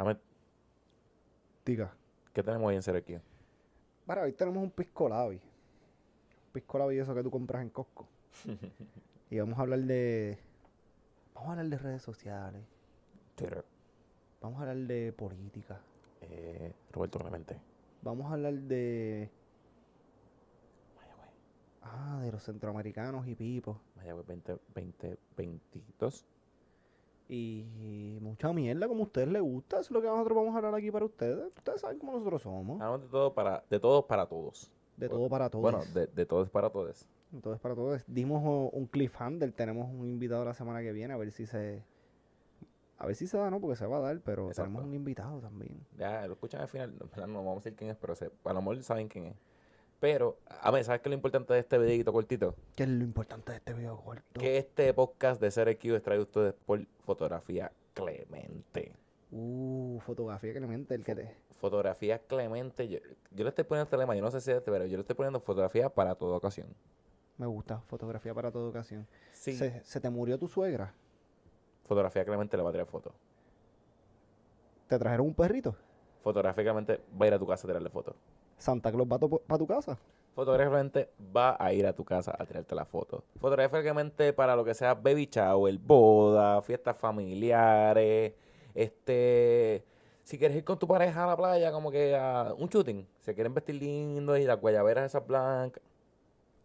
Ahmed, Diga. ¿qué tenemos hoy en Serequio? Para, hoy tenemos un pisco labi. Un pisco labi eso que tú compras en Costco. y vamos a hablar de... Vamos a hablar de redes sociales. Twitter. Vamos a hablar de política. Eh, Roberto Clemente. Vamos a hablar de... Mayagüez. Ah, de los centroamericanos y pipos. Mayagüez 20, 2022. Y mucha mierda como a ustedes les gusta. Eso es lo que nosotros vamos a hablar aquí para ustedes. Ustedes saben cómo nosotros somos. Hablamos de todo para, de todos para todos. De todo para todos. Bueno, de, de todos para todos. De todo es para todos. Dimos oh, un cliffhanger. Tenemos un invitado la semana que viene. A ver si se... A ver si se da, ¿no? Porque se va a dar. Pero Exacto. tenemos un invitado también. Ya lo escuchan al final. No, no vamos a decir quién es, pero se, a lo mejor saben quién es. Pero, a ver, ¿sabes qué es lo importante de este videito cortito? ¿Qué es lo importante de este video corto? Que este podcast de CRQ es traído a ustedes por Fotografía Clemente. Uh, fotografía Clemente, el que te... Fotografía Clemente, yo, yo le estoy poniendo este lema, yo no sé si es este, pero yo le estoy poniendo fotografía para toda ocasión. Me gusta, fotografía para toda ocasión. Sí. ¿Se, se te murió tu suegra? Fotografía Clemente le va a tirar fotos. ¿Te trajeron un perrito? Fotografía Clemente va a ir a tu casa a tirarle fotos. ¿Santa Claus va para tu casa? Fotografía Clemente va a ir a tu casa a tirarte la foto. Fotografía Clemente para lo que sea baby shower, boda, fiestas familiares, este... Si quieres ir con tu pareja a la playa, como que a un shooting, se quieren vestir lindo y las guayaberas esas blancas.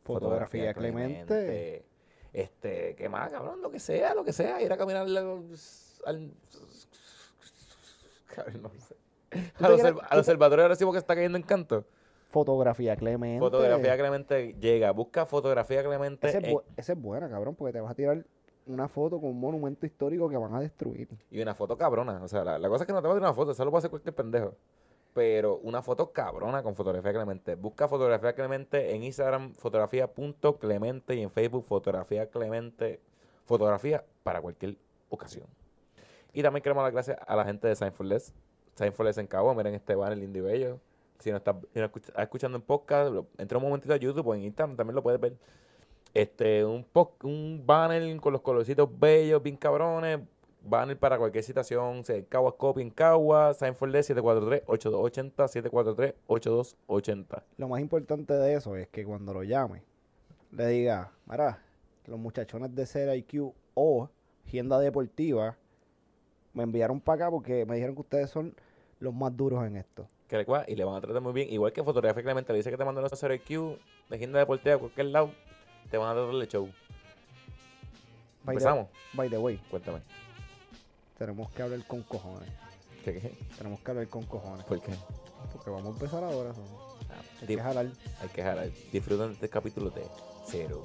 Fotografía Clemente. Este, ¿qué más, cabrón? Lo que sea, lo que sea. Ir a caminar al... al- no sé. Observ- al observatorio de recibo que está cayendo en canto. Fotografía Clemente. Fotografía Clemente llega. Busca Fotografía Clemente. Esa es, en- bu- esa es buena, cabrón, porque te vas a tirar una foto con un monumento histórico que van a destruir. y una foto cabrona. O sea, la, la cosa es que no te va a tirar una foto. Eso lo puede hacer cualquier pendejo. Pero una foto cabrona con Fotografía Clemente. Busca Fotografía Clemente en Instagram, fotografía.clemente y en Facebook, Fotografía Clemente. Fotografía para cualquier ocasión. Y también queremos dar gracias a la gente de Sign for Less. For Less en Cabo. Miren este banner lindo y bello. Si no estás si no escuchando en podcast, lo- entra un momentito a YouTube o en Instagram, también lo puedes ver. Este, un, un banner con los colorcitos bellos, bien cabrones. Banner para cualquier situación. Se Caguas Copy en Cagua. Less 743-8280. 743-8280. Lo más importante de eso es que cuando lo llame, le diga, mira, los muchachones de Cera IQ o Gienda Deportiva me enviaron para acá porque me dijeron que ustedes son los más duros en esto. Que le y le van a tratar muy bien. Igual que Fotografía Clemente le dice que te mandan los 0 IQ de Agenda Deportiva a cualquier lado. Te van a tratar el show. By the- Empezamos. By the way, Cuéntame. tenemos que hablar con cojones. ¿Qué, qué? Tenemos que hablar con cojones. ¿Por qué? Porque vamos a empezar ahora. so, Hay que jalar. Hay que jalar. Disfruten de este capítulo de Cero.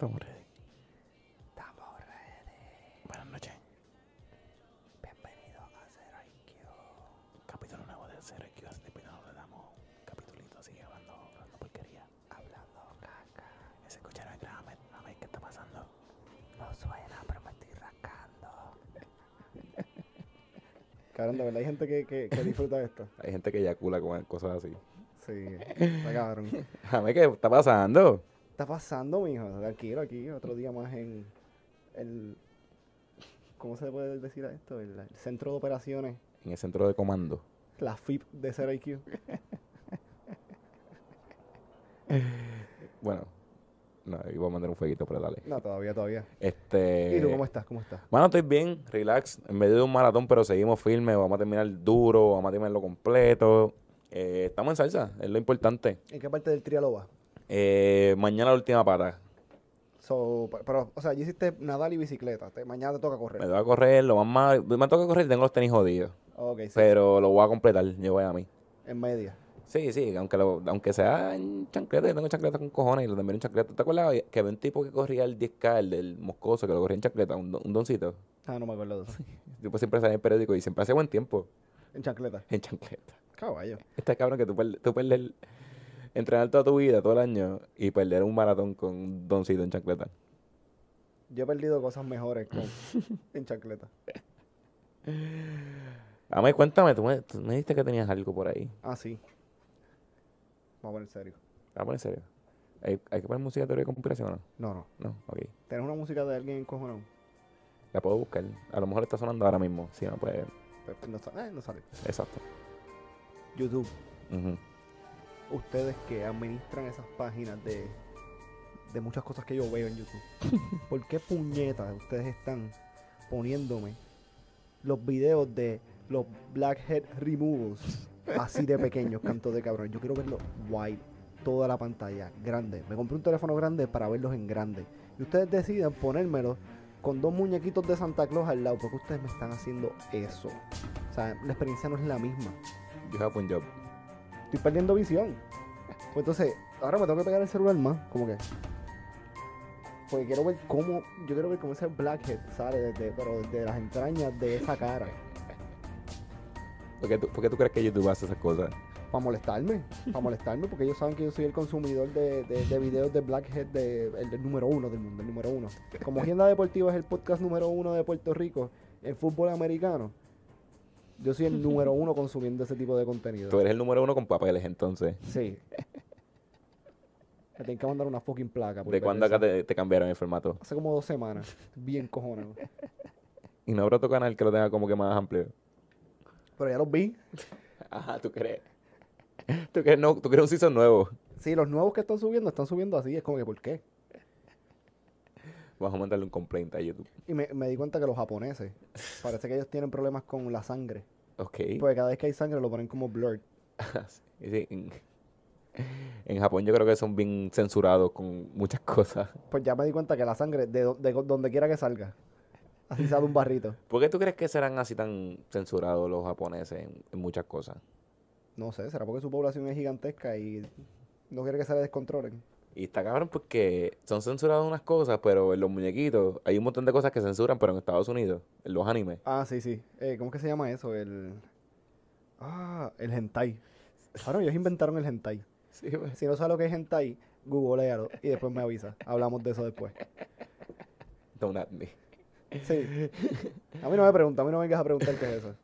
Estamos ready. Estamos ready. Buenas noches. Bienvenidos a Cero IQ. Capítulo nuevo de Cero IQ. Hace tiempo no le damos un capitulito así hablando, hablando porquería. Hablando caca. Se escuchará el grame. A ver qué está pasando. No suena, pero me estoy rascando. Cabrón, de verdad hay gente que, que, que disfruta de esto. Hay gente que eyacula con cosas así. Sí, está cabrón. A ver qué está pasando. Está pasando, mijo? Tranquilo aquí, otro día más en el... ¿Cómo se puede decir a esto? El, el centro de operaciones, En el centro de comando. la FIP de Zero IQ. Bueno, no, iba a mandar un fueguito, pero dale. No, todavía, todavía. Este. ¿Y tú cómo estás? ¿Cómo estás? Bueno, estoy bien, relax. En medio de un maratón, pero seguimos firmes. Vamos a terminar duro, vamos a terminarlo completo. Eh, estamos en salsa, es lo importante. ¿En qué parte del trialo vas? Eh, mañana la última pata. So, pero, o sea, ya hiciste nadar y bicicleta. Te- mañana te toca Me correr. voy a correr, lo más mal. Me toca correr, tengo los tenis jodidos. Ok, sí. Pero lo voy a completar, yo voy a mí. En media. Sí, sí, aunque, lo- aunque sea en chancleta, yo tengo chancleta con cojones y lo también en chancleta. ¿Te acuerdas que había un tipo que corría el 10K, el del moscoso, que lo corría en chancleta, un, don- un doncito? Ah, no me acuerdo de eso. Tipo siempre salía en el periódico y siempre hacía buen tiempo En chancleta. en chancleta. Caballo. Este cabrón que tú, tú perder, entrenar toda tu vida, todo el año, y perder un maratón con un doncito en chancleta. Yo he perdido cosas mejores con, en chancleta. A mí, cuéntame, tú me, tú me dijiste que tenías algo por ahí. Ah, sí. Vamos a poner serio. Vamos a poner en serio. ¿Hay, hay que poner música de teoría de conspiración o no? No, no. No, ok. ¿Tienes una música de alguien encojonado? La puedo buscar. A lo mejor está sonando ahora mismo. Si no, pues. No, eh, no sale. Exacto. YouTube. Ujú. Ustedes que administran esas páginas de, de muchas cosas que yo veo en YouTube. ¿Por qué puñetas ustedes están poniéndome los videos de los Blackhead Removals así de pequeños, cantos de cabrón? Yo quiero verlos wide, toda la pantalla, grande. Me compré un teléfono grande para verlos en grande. Y ustedes deciden ponérmelos con dos muñequitos de Santa Claus al lado. porque ustedes me están haciendo eso? O sea, la experiencia no es la misma. You have one job. Estoy perdiendo visión. Pues entonces, ahora me tengo que pegar el celular más, como que. Porque quiero ver cómo. Yo quiero ver cómo ese blackhead sale desde, pero desde las entrañas de esa cara. ¿Por qué, tú, por qué tú crees que YouTube hace esas cosas? Para molestarme. Para molestarme, porque ellos saben que yo soy el consumidor de, de, de videos de Blackhead, de, el, número uno del mundo, el número uno. Como Agenda Deportiva es el podcast número uno de Puerto Rico en fútbol americano, yo soy el número uno consumiendo ese tipo de contenido. Tú eres el número uno con papeles, entonces. Sí. Me tienen que mandar una fucking placa. por ¿De ver cuándo eso. acá te, te cambiaron el formato? Hace como dos semanas. Bien cojonado. Y no habrá otro canal que lo tenga como que más amplio. Pero ya los vi. Ajá, ¿tú crees? ¿Tú crees, no, tú crees un season nuevo? Sí, los nuevos que están subiendo, están subiendo así. Es como que, ¿por qué? Vamos a mandarle un complaint a YouTube. Y me, me di cuenta que los japoneses, parece que ellos tienen problemas con la sangre. Ok. Porque cada vez que hay sangre lo ponen como blurred. Sí, en, en Japón yo creo que son bien censurados con muchas cosas. Pues ya me di cuenta que la sangre, de, do- de donde quiera que salga, así sale un barrito. ¿Por qué tú crees que serán así tan censurados los japoneses en, en muchas cosas? No sé, será porque su población es gigantesca y no quiere que se le descontrolen. Y está cabrón porque son censurados unas cosas, pero en los muñequitos hay un montón de cosas que censuran, pero en Estados Unidos, en los animes. Ah, sí, sí. Eh, ¿Cómo es que se llama eso? El. Ah, el hentai. Ahora ellos inventaron el hentai. Sí, pues. Si no sabes lo que es hentai, googlealo y después me avisa. Hablamos de eso después. Don't at me. Sí. A mí no me pregunta, a mí no me vengas a preguntar qué es eso.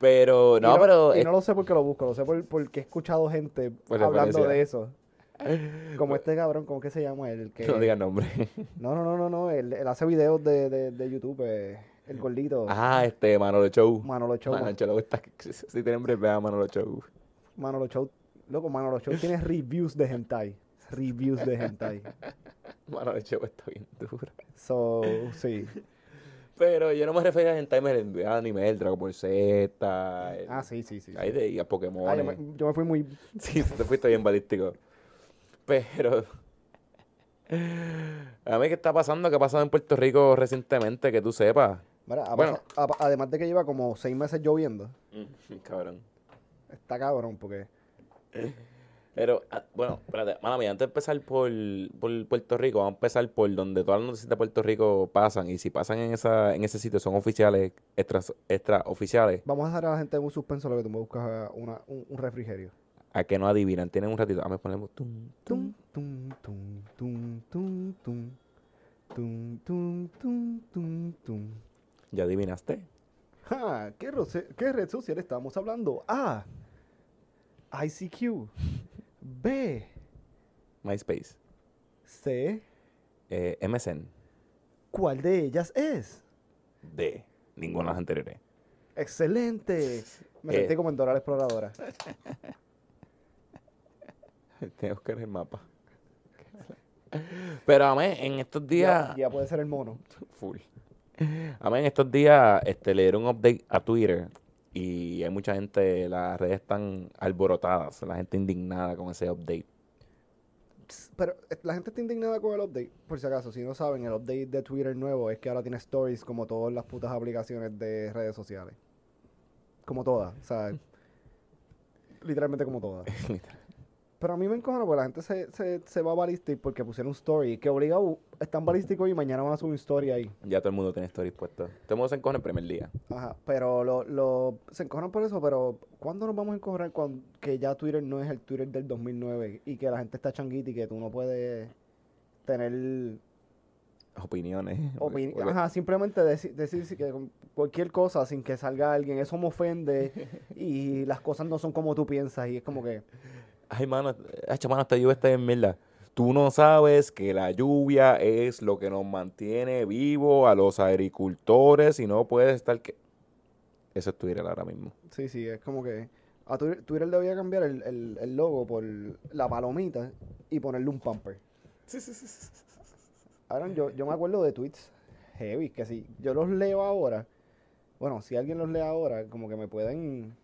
Pero, Y no, pero... Y no lo sé porque lo busco, lo sé por- porque he escuchado gente Por hablando de eso. Como este cabrón, ¿cómo que se llama? El que... No digas nombre. No, no, no, no, no. Él, él hace videos de, de, de YouTube, eh, el gordito. ah, este, Manolo Show. Manolo Show. Manolo Show está... Si tienen breve, vea Manolo Show. Manolo Show. Loco, Manolo Show tiene reviews de hentai. Reviews de hentai. Manolo Show está bien duro. So, sí. Pero yo no me refería a hentai, me a anime, el Dragon Ball Z, el- Ah, sí, sí, sí. sí. ahí de, a Pokémon. Ah, yo, me, yo me fui muy... Sí, te fuiste bien balístico. Pero. A mí, ¿qué está pasando? ¿Qué ha pasado en Puerto Rico recientemente? Que tú sepas. Mira, Bueno. a- además de que lleva como seis meses lloviendo. Cabrón. Está cabrón, porque... Pero, ah, bueno, espérate, mala mía, antes de empezar por, por Puerto Rico, vamos a empezar por donde todas las noticias de Puerto Rico pasan. Y si pasan en esa en ese sitio, son oficiales, extra, extra oficiales, Vamos a dejar a la gente en un suspenso lo que tú me buscas una, un, un refrigerio. A que no adivinan. Tienen un ratito. A ver, ponemos. tum, tum. Tum, tum, tum, tum, tum, tum. Tum, tum, tum. ¿Ya adivinaste? Ja, ¿qué, roce- ¿Qué red social estamos hablando? A. ICQ. B. MySpace. C. Eh, MSN. ¿Cuál de ellas es? D. Ninguna de las anteriores. Excelente. Me Eh. sentí como en Dora la Exploradora. Tengo que ver el mapa. Pero a mí, en estos días. Ya, ya puede ser el mono. Full. A mí, en estos días este, le dieron un update a Twitter. Y hay mucha gente, las redes están alborotadas. La gente indignada con ese update. Pero eh, la gente está indignada con el update. Por si acaso, si no saben, el update de Twitter nuevo es que ahora tiene stories como todas las putas aplicaciones de redes sociales. Como todas. O sea, literalmente como todas. Pero a mí me encojona porque la gente se, se, se va balística porque pusieron un story que obliga a están balísticos y mañana van a subir un story ahí. Ya todo el mundo tiene stories puestas. Todo el mundo se encojona el primer día. Ajá, pero lo, lo, se encojonan por eso, pero ¿cuándo nos vamos a encojonar cuando que ya Twitter no es el Twitter del 2009 y que la gente está changuita y que tú no puedes tener Opiniones. Porque- Ajá, simplemente deci- decir que, cualquier cosa sin que salga alguien, eso me ofende y las cosas no son como tú piensas y es como que... Ay, mano, ay, mano, esta lluvia está en mierda. Tú no sabes que la lluvia es lo que nos mantiene vivo a los agricultores y no puedes estar que... Eso es Twitter ahora mismo. Sí, sí, es como que... A Twitter, Twitter le voy a cambiar el, el- el logo por la palomita y ponerle un pumper. Ahora, yo, yo me acuerdo de tweets heavy, que si yo los leo ahora, bueno, si alguien los lee ahora, como que me pueden...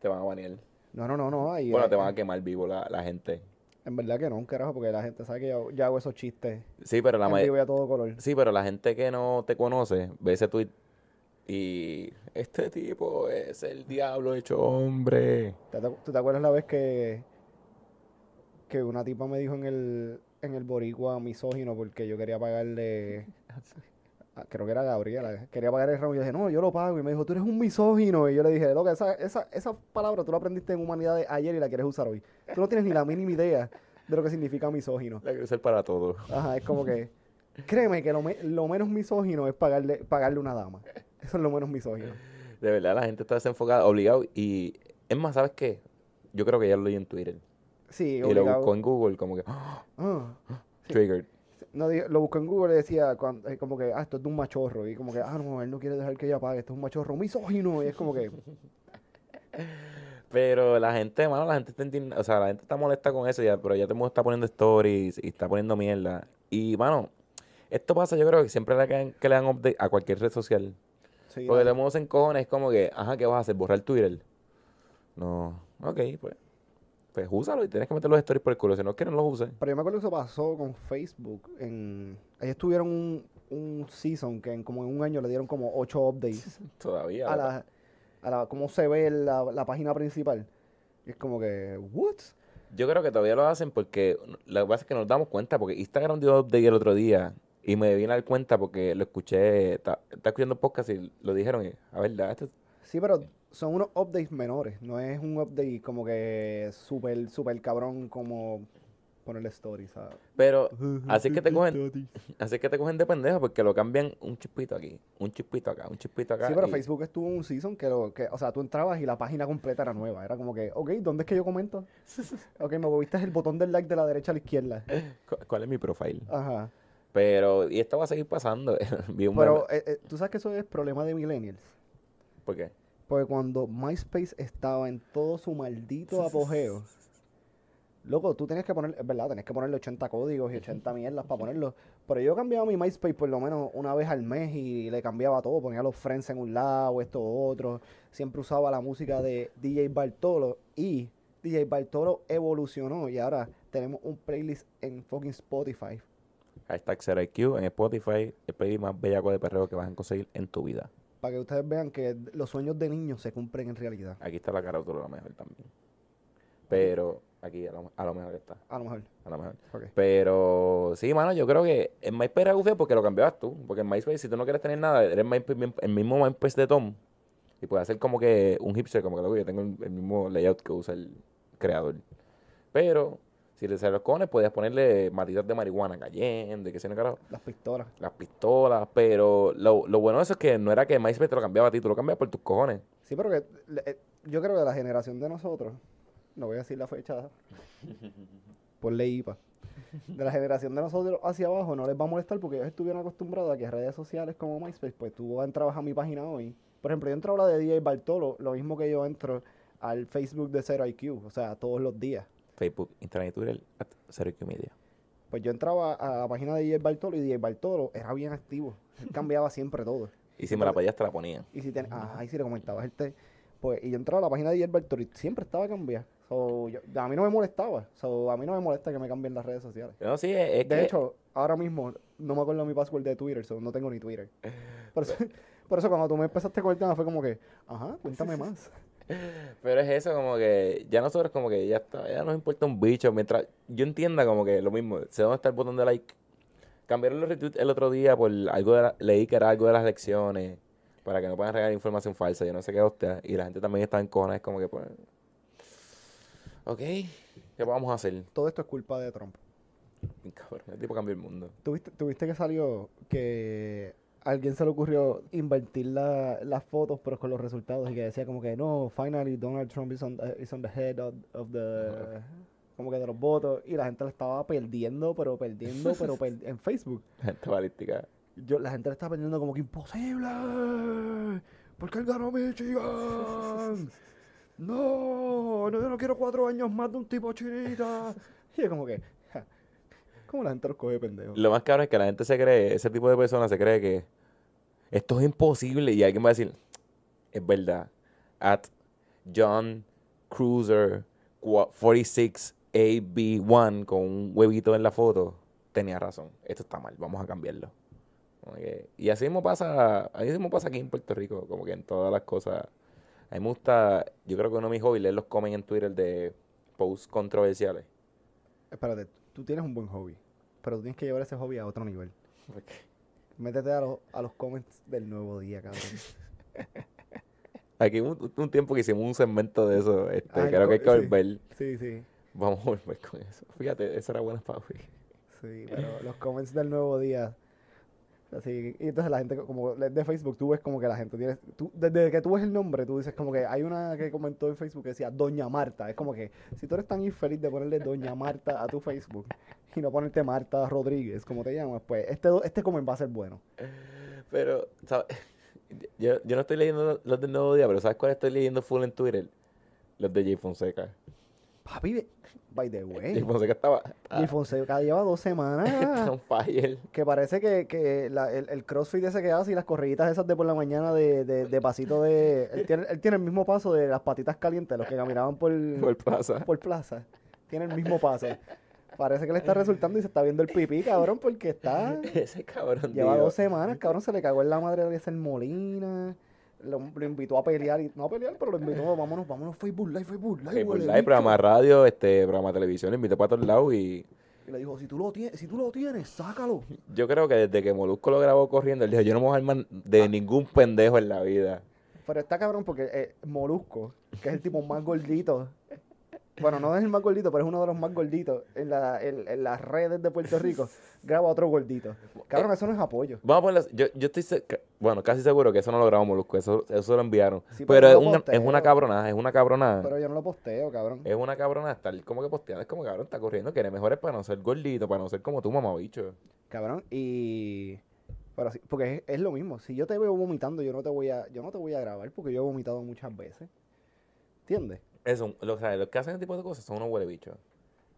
Te van a banear. No, no, no, no. ahí, Bueno, eh, te van a quemar vivo la, la gente. En verdad que no, un carajo, porque la gente sabe que yo, yo hago esos chistes Sí, pero la en ma- vivo y a todo color. Sí, pero la gente que no te conoce ve ese tweet y este tipo es el diablo hecho hombre. ¿Te- te- ¿Tú te acuerdas la vez que, que una tipa me dijo en el, en el boricua misógino porque yo quería pagarle, creo que era Gabriela, quería pagar el ramo y yo dije, no, yo lo pago. Y me dijo, tú eres un misógino. Y yo le dije, loca, esa, esa, esa palabra tú la aprendiste en humanidades ayer y la quieres usar hoy. Tú no tienes ni la mínima idea de lo que significa misógino. La quiero usar para todo. Ajá, es como que, créeme que lo, me- lo menos misógino es pagarle, pagarle una dama. Eso es lo menos misógino. De verdad, la gente está desenfocada, obligado. Y es más, ¿sabes qué? Yo creo que ya lo leí en Twitter. Sí, Y lo obligado. buscó en Google, como que, ¡ah! Ah. triggered. No, lo busco en Google y decía cuan- eh, como que, ah, esto es de un machorro. Y como que, ah, no, él no quiere dejar que ella pague, esto es un machorro misógino. Y es como que, Pero la gente, mano, la gente está o sea, la gente está molesta con eso ya, pero ya todo el mundo está poniendo stories y está poniendo mierda. Y, mano, esto pasa, yo creo que siempre le que, que le dan update a cualquier red social. sí, Porque todo el mundo se encojona, es como que, ajá, ¿qué vas a hacer? ¿Borrar Twitter? No, ok, pues. Pues úsalo y tienes que meter los stories por el culo, si no quieres no los uses. Pero yo me acuerdo que eso pasó con Facebook. En, ellos tuvieron un, un season que en, como en un año le dieron como ocho updates Todavía. a la, a la, cómo se ve la, la página principal. Y es como que, what? Yo creo que todavía lo hacen porque lo que pasa es que nos damos cuenta, porque Instagram dio update el otro día y me vine a dar cuenta porque lo escuché, está- estaba escuchando un podcast y lo dijeron y, a ver, esto Sí, pero son unos updates menores. No es un update como que súper, súper cabrón como ponerle stories, ¿sabes? Pero así que te cogen, así que te cogen de pendejo porque lo cambian un chispito aquí, un chispito acá, un chispito acá. Sí, pero y- Facebook estuvo un season que, lo, que, o sea, tú entrabas y la página completa era nueva. Era como que, ok, ¿dónde es que yo comento? Ok, me moviste el botón del like de la derecha a la izquierda. ¿cu- ¿Cuál es mi profile? Ajá. Pero, y esto va a seguir pasando. Vi un Pero eh, eh, tú sabes que eso es problema de millennials. ¿Por qué? Porque cuando MySpace estaba en todo su maldito apogeo, loco, tú tenías que poner, es verdad, tenías que ponerle 80 códigos y 80 mierdas para ponerlo. Pero yo cambiaba mi MySpace por lo menos una vez al mes y le cambiaba todo. Ponía los friends en un lado, esto otro. Siempre usaba la música de DJ Bartolo y DJ Bartolo evolucionó y ahora tenemos un playlist en fucking Spotify. Hashtag 0IQ en Spotify, el playlist más bellaco de perreo que vas a conseguir en tu vida. Para que ustedes vean que los sueños de niños se cumplen en realidad. Aquí está la carátula a lo mejor también. Pero, aquí a lo, a lo mejor está, A lo mejor. a lo mejor. Pero sí, mano, yo creo que en MySpace era goofy porque lo cambiabas tú. Porque en MySpace, si tú no quieres tener nada, eres MySpace- el mismo MySpace de Tom. Y puedes hacer como que un hipster, como que luego yo tengo el, el mismo layout que usa el creador. Pero, si le los cojones, podías ponerle matitas de marihuana cayendo, que se no carajo. Las pistolas. Las pistolas, pero lo, lo bueno de eso es que no era que MySpace te lo cambiaba a ti, tú lo cambiabas por tus cojones. Sí, pero que eh, yo creo que la generación de nosotros, no voy a decir la fecha, por ley IPA, de la generación de nosotros hacia abajo no les va a molestar porque ellos estuvieron acostumbrados a que redes sociales como MySpace, pues tú entrabas a mi página hoy. Por ejemplo, yo entro a la de DJ Bartolo, lo mismo que yo entro al Facebook de Zero IQ, o sea, todos los días. Facebook, Instagram y Twitter, at 0IQ Media. Pues yo entraba a la página de DJ Bartolo y DJ Bartolo era bien activo. Él cambiaba siempre todo. Y si me la pedías, te la ponían. Y si ten, ah, ahí sí le comentabas el té. Pues, y yo entraba a la página de Gilberto y siempre estaba cambiada. So, yo- a mí no me molestaba. So, a mí no me molesta que me cambien las redes sociales. No, sí, es, es De que- hecho, ahora mismo no me acuerdo mi password de Twitter, so no tengo ni Twitter. Por eso, por eso cuando tú me empezaste el tema fue como que, ajá, cuéntame más. Pero es eso, como que ya nosotros como que ya está, ya nos importa un bicho. Mientras yo entienda como que lo mismo, sé dónde está el botón de like. Cambiaron los retweets el otro día por algo de la- leí que era algo de las lecciones, para que no puedan regalar información falsa, yo no sé qué hostia. Y la gente también está en cojones, como que pues... Ok, ¿qué vamos a hacer? Todo esto es culpa de Trump. Cabrón, el tipo cambió el mundo. ¿Tuviste, tuviste que salió que alguien se le ocurrió invertir la- las fotos, pero con los resultados, y que decía como que, no, finally Donald Trump is on, the- is on the head of, of the... Como que de los votos, y la gente le estaba perdiendo, pero perdiendo, pero per- en Facebook. Gente balística. Yo, la gente le estaba perdiendo como que imposible. Porque él ganó Michigan. No, no, yo no quiero cuatro años más de un tipo chinita. Y es como que, ja, ¿cómo la gente los coge pendejo? Lo más cabrón es que la gente se cree, ese tipo de personas se cree que esto es imposible y alguien va a decir, es verdad. At John Cruiser cua- 46AB1 con un huevito en la foto, tenía razón. Esto está mal, vamos a cambiarlo. Como y así mismo pasa, así mismo pasa aquí en Puerto Rico, como que en todas las cosas. A mí me gusta, yo creo que uno de mis hobbies leer los comen en Twitter de posts controversiales. Espérate, tú tienes un buen hobby, pero tú tienes que llevar ese hobby a otro nivel. Porque Métete a, los- a los comments del nuevo día, cabrón. Aquí un, un tiempo que hicimos un segmento de eso, este, Ay, creo que hay que sí. volver. Sí, sí, Vamos a volver con eso. Fíjate, eso era buena para hoy. sí, pero los comments del nuevo día. Así, y entonces la gente, como de Facebook, tú ves como que la gente tiene. Tú, desde que tú ves el nombre, tú dices como que hay una que comentó en Facebook que decía Doña Marta. Es como que si tú eres tan infeliz de ponerle Doña Marta a tu Facebook y no ponerte Marta Rodríguez, como te llamas, pues este, este comment va a ser bueno. Pero, ¿sabes? Yo, yo no estoy leyendo los del Nuevo Día, pero ¿sabes cuál estoy leyendo full en Twitter? Los de Jay Fonseca. Papi, by the way, Jay Fonseca estaba Jay Fonseca lleva dos semanas. on fire. Que parece que, que la- el, el crossfit ese que hace y las corriditas esas de por la mañana de, de, de pasito de... Él tiene, él tiene el mismo paso de las patitas calientes, los que caminaban por, Por plaza. por plaza. Tiene el mismo paso. Parece que le está resultando y se está viendo el pipí, cabrón, porque está... Ese cabrón, Lleva tío. dos semanas, cabrón, se le cagó en la madre de ser Molina. Lo, lo invitó a pelear, y, no a pelear, pero lo invitó, vámonos, vámonos, Facebook Live, Facebook Live, Facebook Live, programa radio, este, programa televisión, le invité para todos lados y Y le dijo, si tú lo tienes, si tú lo tienes, sácalo. yo creo que desde que Molusco lo grabó corriendo, él dijo, yo no me voy a armar Ah. de ningún pendejo en la vida. Pero está cabrón porque eh, Molusco, que es el tipo más gordito. Bueno, no es el más gordito, pero es uno de los más gorditos en, la, en, en las redes de Puerto Rico. Graba otro gordito. Cabrón, eso no es apoyo. Vamos a ponerlo, yo, yo estoy, bueno, casi seguro que eso no lo grabó Molusco, eso, eso lo enviaron. Sí, pero pero es, una, es posteo. una cabronada, es una cabronada. Pero yo no lo posteo, cabrón. Es una cabrona estar como que posteando, es como cabrón, está corriendo, quiere mejores para no ser gordito, para no ser como tu mamabicho. Cabrón, y... Pero sí, porque es, es lo mismo. Si yo te veo vomitando, yo no te voy a, yo no te voy a grabar porque yo he vomitado muchas veces. ¿Entiendes? Eso, lo, o sea, los que hacen ese tipo de cosas son unos huele bichos.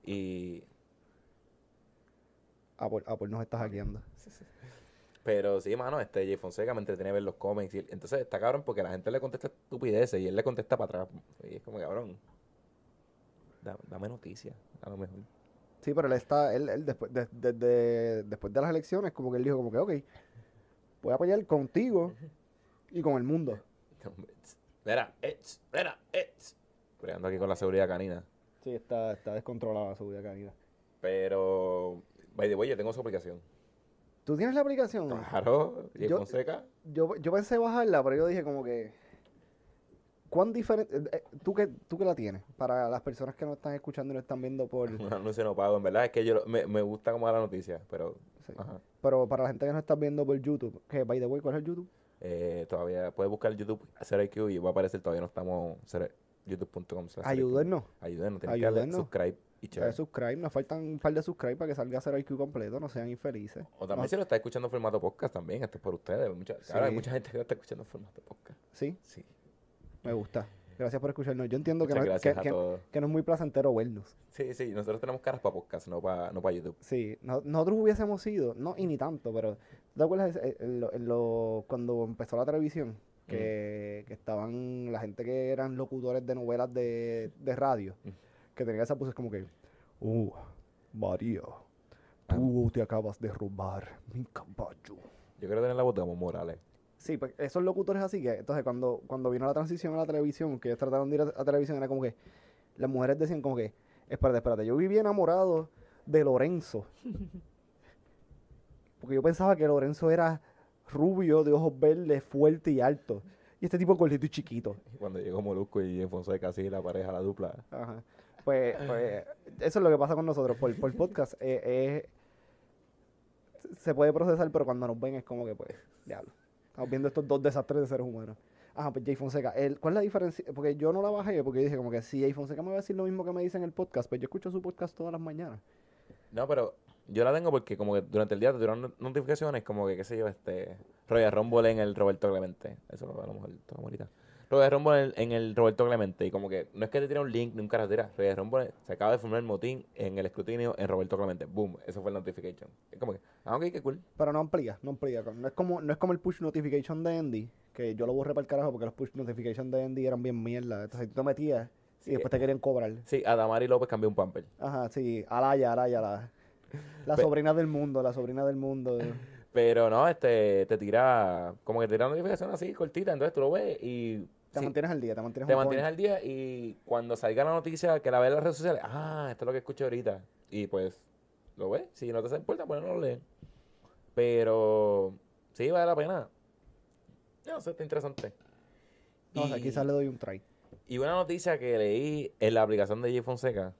Y, Apple, Apple nos está hackeando. pero sí, mano, este Jay Fonseca me entretiene ver los comments. Y, entonces está cabrón porque la gente le contesta estupideces y él le contesta para atrás. Y es como cabrón. da- dame noticias, a lo mejor. Sí, pero él está, él, él después, de, de- de- después de las elecciones, como que él dijo como que, ok, voy a pelear contigo y con el mundo. Mira, ets, mira, ets. Peleando aquí con la seguridad canina. Sí, está, está descontrolada su vida canina. Pero, by the way, yo tengo su aplicación. ¿Tú tienes la aplicación? Claro, Jay Yo- Fonseca. Yo, yo pensé bajarla, pero yo dije como que, ¿cuán diferente? eh, ¿tú, que, ¿Tú que la tienes? Para las personas que no están escuchando y no están viendo por... Un anuncio no pago, en verdad es que yo me, me gusta como la noticia, pero sí. ajá. Pero para la gente que no está viendo por YouTube, que by the way, ¿cuál es el YouTube? Eh, todavía puedes buscar YouTube CRQ y va a aparecer, todavía no estamos youtube.com. Ayúdennos. Ayúdenos, tienen que darle Ayúdennos. subscribe y Eh, share. subscribe, nos faltan un par de subscribe para que salga a hacer IQ completo, no sean infelices. O también No- si lo está escuchando en formato podcast también, esto es por ustedes. Mucha, claro, hay mucha gente que lo está escuchando en formato podcast. Sí, Sí. me gusta. Gracias por escucharnos. Yo entiendo que no, que, que- que no es muy placentero vernos. Sí, sí, nosotros tenemos caras para podcast, no para no para YouTube. Sí, no- nosotros hubiésemos ido, no, y ni tanto, pero ¿te acuerdas en lo- cuando empezó la televisión? Que, que estaban la gente que eran locutores de novelas de, de radio, Mm. que tenían esa pose como que, oh, María, Ah. tú te acabas de robar mi caballo. Yo quiero tener la voz de Amor Morales. Sí, pues esos locutores así que, entonces cuando, cuando vino la transición a la televisión, que ellos trataron de ir a, a televisión, era como que las mujeres decían como que, espérate, espérate, yo viví enamorado de Lorenzo. Porque yo pensaba que Lorenzo era rubio, de ojos verdes, fuerte y alto. Y este tipo gordito y chiquito. Cuando llegó Molusco y Fonseca, así la pareja, la dupla. Ajá. Pues, pues eso es lo que pasa con nosotros por, por podcast. Eh, eh, se puede procesar, pero cuando nos ven es como que, pues, diablo. Estamos viendo estos dos desastres de seres humanos. Ajá, pues Jay Fonseca. El, ¿Cuál es la diferencia? Porque yo no la bajé porque dije como que si Jay Fonseca me va a decir lo mismo que me dice en el podcast, pues yo escucho su podcast todas las mañanas. No, pero yo la tengo porque como que durante el día te duran notificaciones como que, qué sé yo, este... Royal Rumble en el Roberto Clemente. Eso a lo mejor ahorita. Royal Rumble en el, en el Roberto Clemente. Y como que no es que te tire un link ni un carretera. Royal Rumble se acaba de formar el motín en el escrutinio en Roberto Clemente. Boom. Eso fue el notification. Es como que, ah, ok, qué cool. Pero no amplía, no amplía. No es como, no es como el push notification de Andy, que yo lo borré para el carajo porque los push notification de Andy eran bien mierda. Entonces tú te metías y después te querían cobrar. Sí, Adamari López cambió un pamper. Ajá, sí. Alaya, Alaya, la, la sobrina del mundo, la sobrina del mundo. Pero no, este, te tira, como que te tira una notificación así cortita, entonces tú lo ves y Te sí, mantienes al día, te mantienes te mantienes point. al día y cuando salga la noticia que la ves en las redes sociales, ah, esto es lo que escuché ahorita. Y pues, lo ves, si no te importa, pues no lo lees. Pero, sí, vale la pena. No sé, está interesante. No, o sea, Y- quizás le doy un try. Y una noticia que leí en la aplicación de J Fonseca,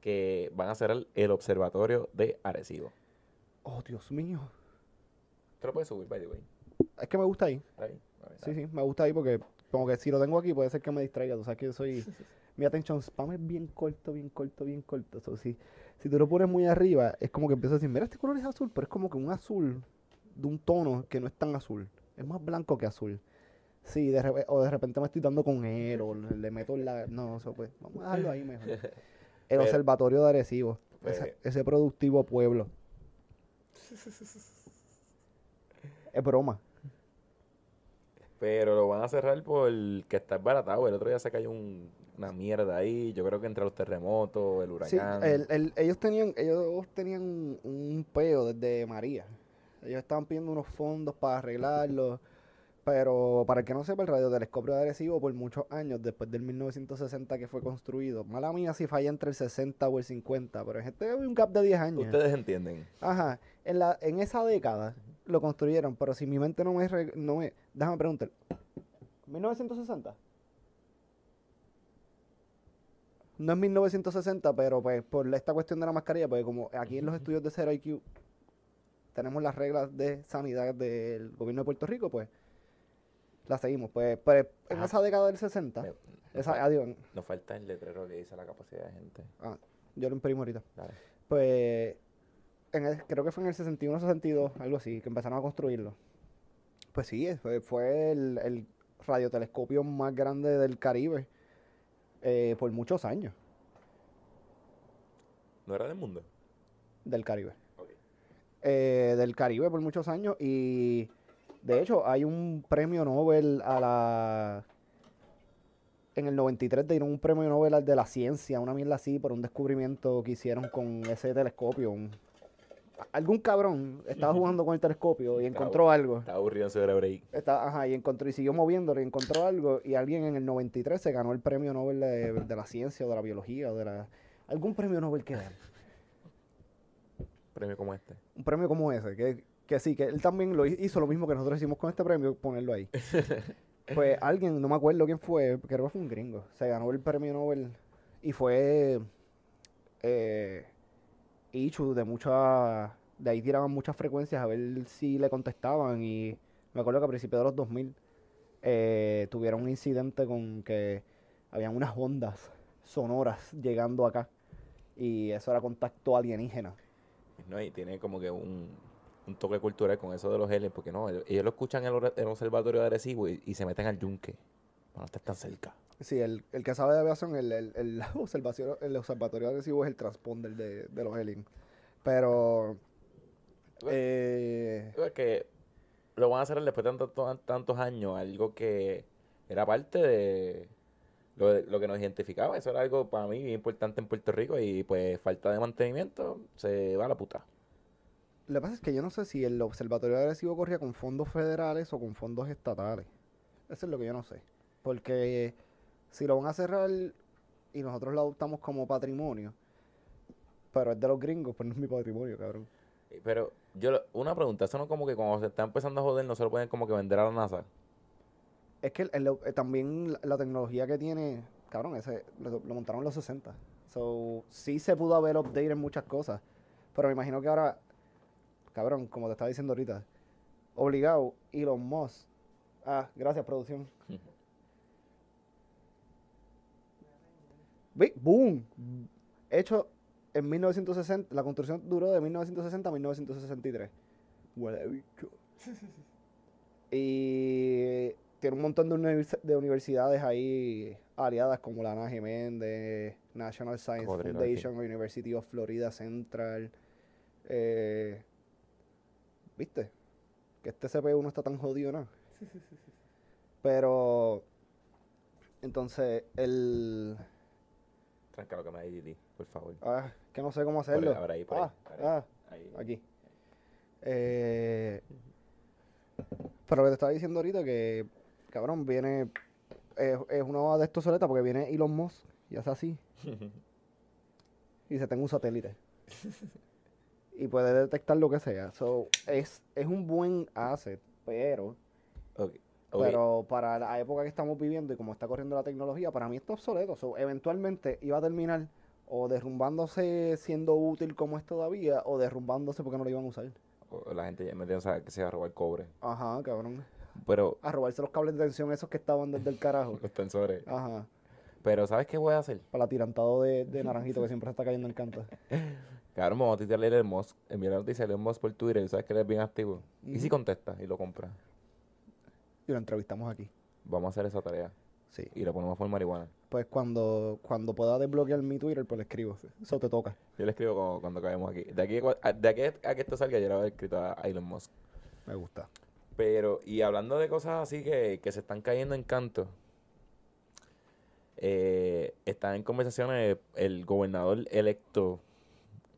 que van a hacer el, observatorio de Arecibo. Oh, Dios mío. Te lo puedes subir, by the way. Es que me gusta ahí. Ver, Sí, sí, me gusta ahí porque como que si lo tengo aquí puede ser que me distraiga. Tú sabes que yo soy... Mi attention spam es bien corto, bien corto, bien corto. So, si, si tú lo pones muy arriba, es como que empiezo a decir, mira, este color es azul, pero es como que un azul de un tono que no es tan azul. Es más blanco que azul. Sí, de o de repente me estoy dando con él, o le, le meto la... No, eso pues, vamos a dejarlo ahí mejor. El Pero- Observatorio de Arecibo. ese, Pues- ese productivo pueblo. Es broma. Pero lo van a cerrar porque está baratado. El otro día se cayó un- una mierda ahí. Yo creo que entre los terremotos, el Sí, huracán. el- el- ellos tenían, ellos tenían un, un peo desde María. Ellos estaban pidiendo unos fondos para arreglarlo. Pero para el que no sepa, el radiotelescopio de Arecibo por muchos años, después del 1960 que fue construido, mala mía si falla entre el 60 o el 50, pero este es un gap de 10 años. Ustedes entienden. Ajá, en, la, en esa década lo construyeron, pero si mi mente no me... No me déjame preguntar. ¿1960? No es 1960, pero pues por esta cuestión de la mascarilla, pues como aquí en los estudios de Zero IQ tenemos las reglas de sanidad del gobierno de Puerto Rico, pues las seguimos. Pues, pues en Ajá. esa década del 60, Me- nos, esa, fal- adiós, nos falta el letrero que dice la capacidad de gente. ah, yo lo imprimo ahorita. Dale. Pues en el- creo que fue en el 61 62, algo así, que empezaron a construirlo. Pues sí, fue, fue el, el radiotelescopio más grande del Caribe eh, por muchos años ¿No era del mundo? del Caribe. Ok. Eh, del Caribe por muchos años y de hecho hay un premio Nobel a la... En el 93 dieron un premio Nobel al de la ciencia, una mierda así, por un descubrimiento que hicieron con ese telescopio. un- Algún cabrón estaba jugando con el telescopio y encontró algo. Estaba aburrido en su break. Está, ajá, y encontró, y siguió moviéndolo y encontró algo. Y alguien en el 93 se ganó el premio Nobel de, de la ciencia o de la biología o de la. Algún premio Nobel que dan. Premio como este. Un premio como ese, que, que sí, que él también lo hi- hizo lo mismo que nosotros hicimos con este premio, ponerlo ahí. pues alguien, no me acuerdo quién fue, creo que fue un gringo, se ganó el premio Nobel y fue eh, de muchas, de ahí tiraban muchas frecuencias a ver si le contestaban y me acuerdo que a principios de los 2000 eh, tuvieron un incidente con que habían unas ondas sonoras llegando acá y eso era contacto alienígena. ¿no? Y tiene como que un, un toque cultural con eso de los aliens, porque no, ellos, lo escuchan en el, or- el observatorio de Arecibo y, y se meten al yunque. Para no estar tan cerca. Sí, el, el que sabe de aviación, el, el, el observación, el observatorio agresivo es el transponder de, de los aliens. Pero, eh, Es que lo van a hacer después de tantos, tantos años, algo que era parte de lo, de- lo que nos identificaba. Eso era algo para mí importante en Puerto Rico y pues falta de mantenimiento se va a la puta. Lo que pasa es que yo no sé si el observatorio agresivo corría con fondos federales o con fondos estatales. Eso es lo que yo no sé. Porque si lo van a cerrar y nosotros lo adoptamos como patrimonio, pero es de los gringos, pues no es mi patrimonio, cabrón. Pero yo, una pregunta, eso no como que cuando se está empezando a joder no se lo pueden como que vender a la NASA. Es que el- el- eh, también la, la tecnología que tiene, cabrón, ese lo, lo montaron en los 60. So, sí se pudo haber update en muchas cosas. Pero me imagino que ahora, cabrón, como te estaba diciendo ahorita, obligado, Elon Musk. Ah, gracias, producción. ¡Boom! Hecho en 1960, la construcción duró de 1960 a 1963. Huele bicho. Y tiene un montón de, univers- de universidades ahí aliadas como la Ana Jiménez, National Science Foundation, University of Florida Central. eh, ¿Viste? Que este CPU no está tan jodido, ¿no? Pero, entonces, el... Tranquilo que me ADD, por favor. Ah, que no sé cómo Por ahí, hacerlo. ahí, por ah, ahí. ah, Ahí. aquí. Eh, pero lo que te estaba diciendo ahorita que, cabrón, viene, es, es una de estos soletas porque viene Elon Musk y hace así y se tenga un satélite. y puede detectar lo que sea. So, es, es un buen asset, pero, pero para la época que estamos viviendo y como está corriendo la tecnología, para mí está obsoleto. So, eventualmente iba a terminar o derrumbándose siendo útil como es todavía, o derrumbándose porque no lo iban a usar. O La gente ya me tiene que se va a robar cobre. Ajá, cabrón. Pero, A robarse los cables de tensión esos que estaban desde el carajo. los tensores. Ajá. Pero, ¿sabes qué voy a hacer? Para el atirantado de, de naranjito que siempre se está cayendo en canto. Cabrón, me voy a titular el Musk. Enviar la noticia a Elon Musk por Twitter. ¿Sabes que él es bien activo? ¿Y si contesta y lo compra? Y lo entrevistamos aquí. Vamos a hacer esa tarea. Sí. Y lo ponemos por marihuana. Pues cuando, cuando pueda desbloquear mi Twitter, pues le escribo. Eso te toca. Yo le escribo cuando, cuando caemos aquí. De aquí, a de aquí a que esto salga, yo le voy a escrito a Elon Musk. Me gusta. Pero, y hablando de cosas así que, que se están cayendo en canto, eh, está en conversaciones el gobernador electo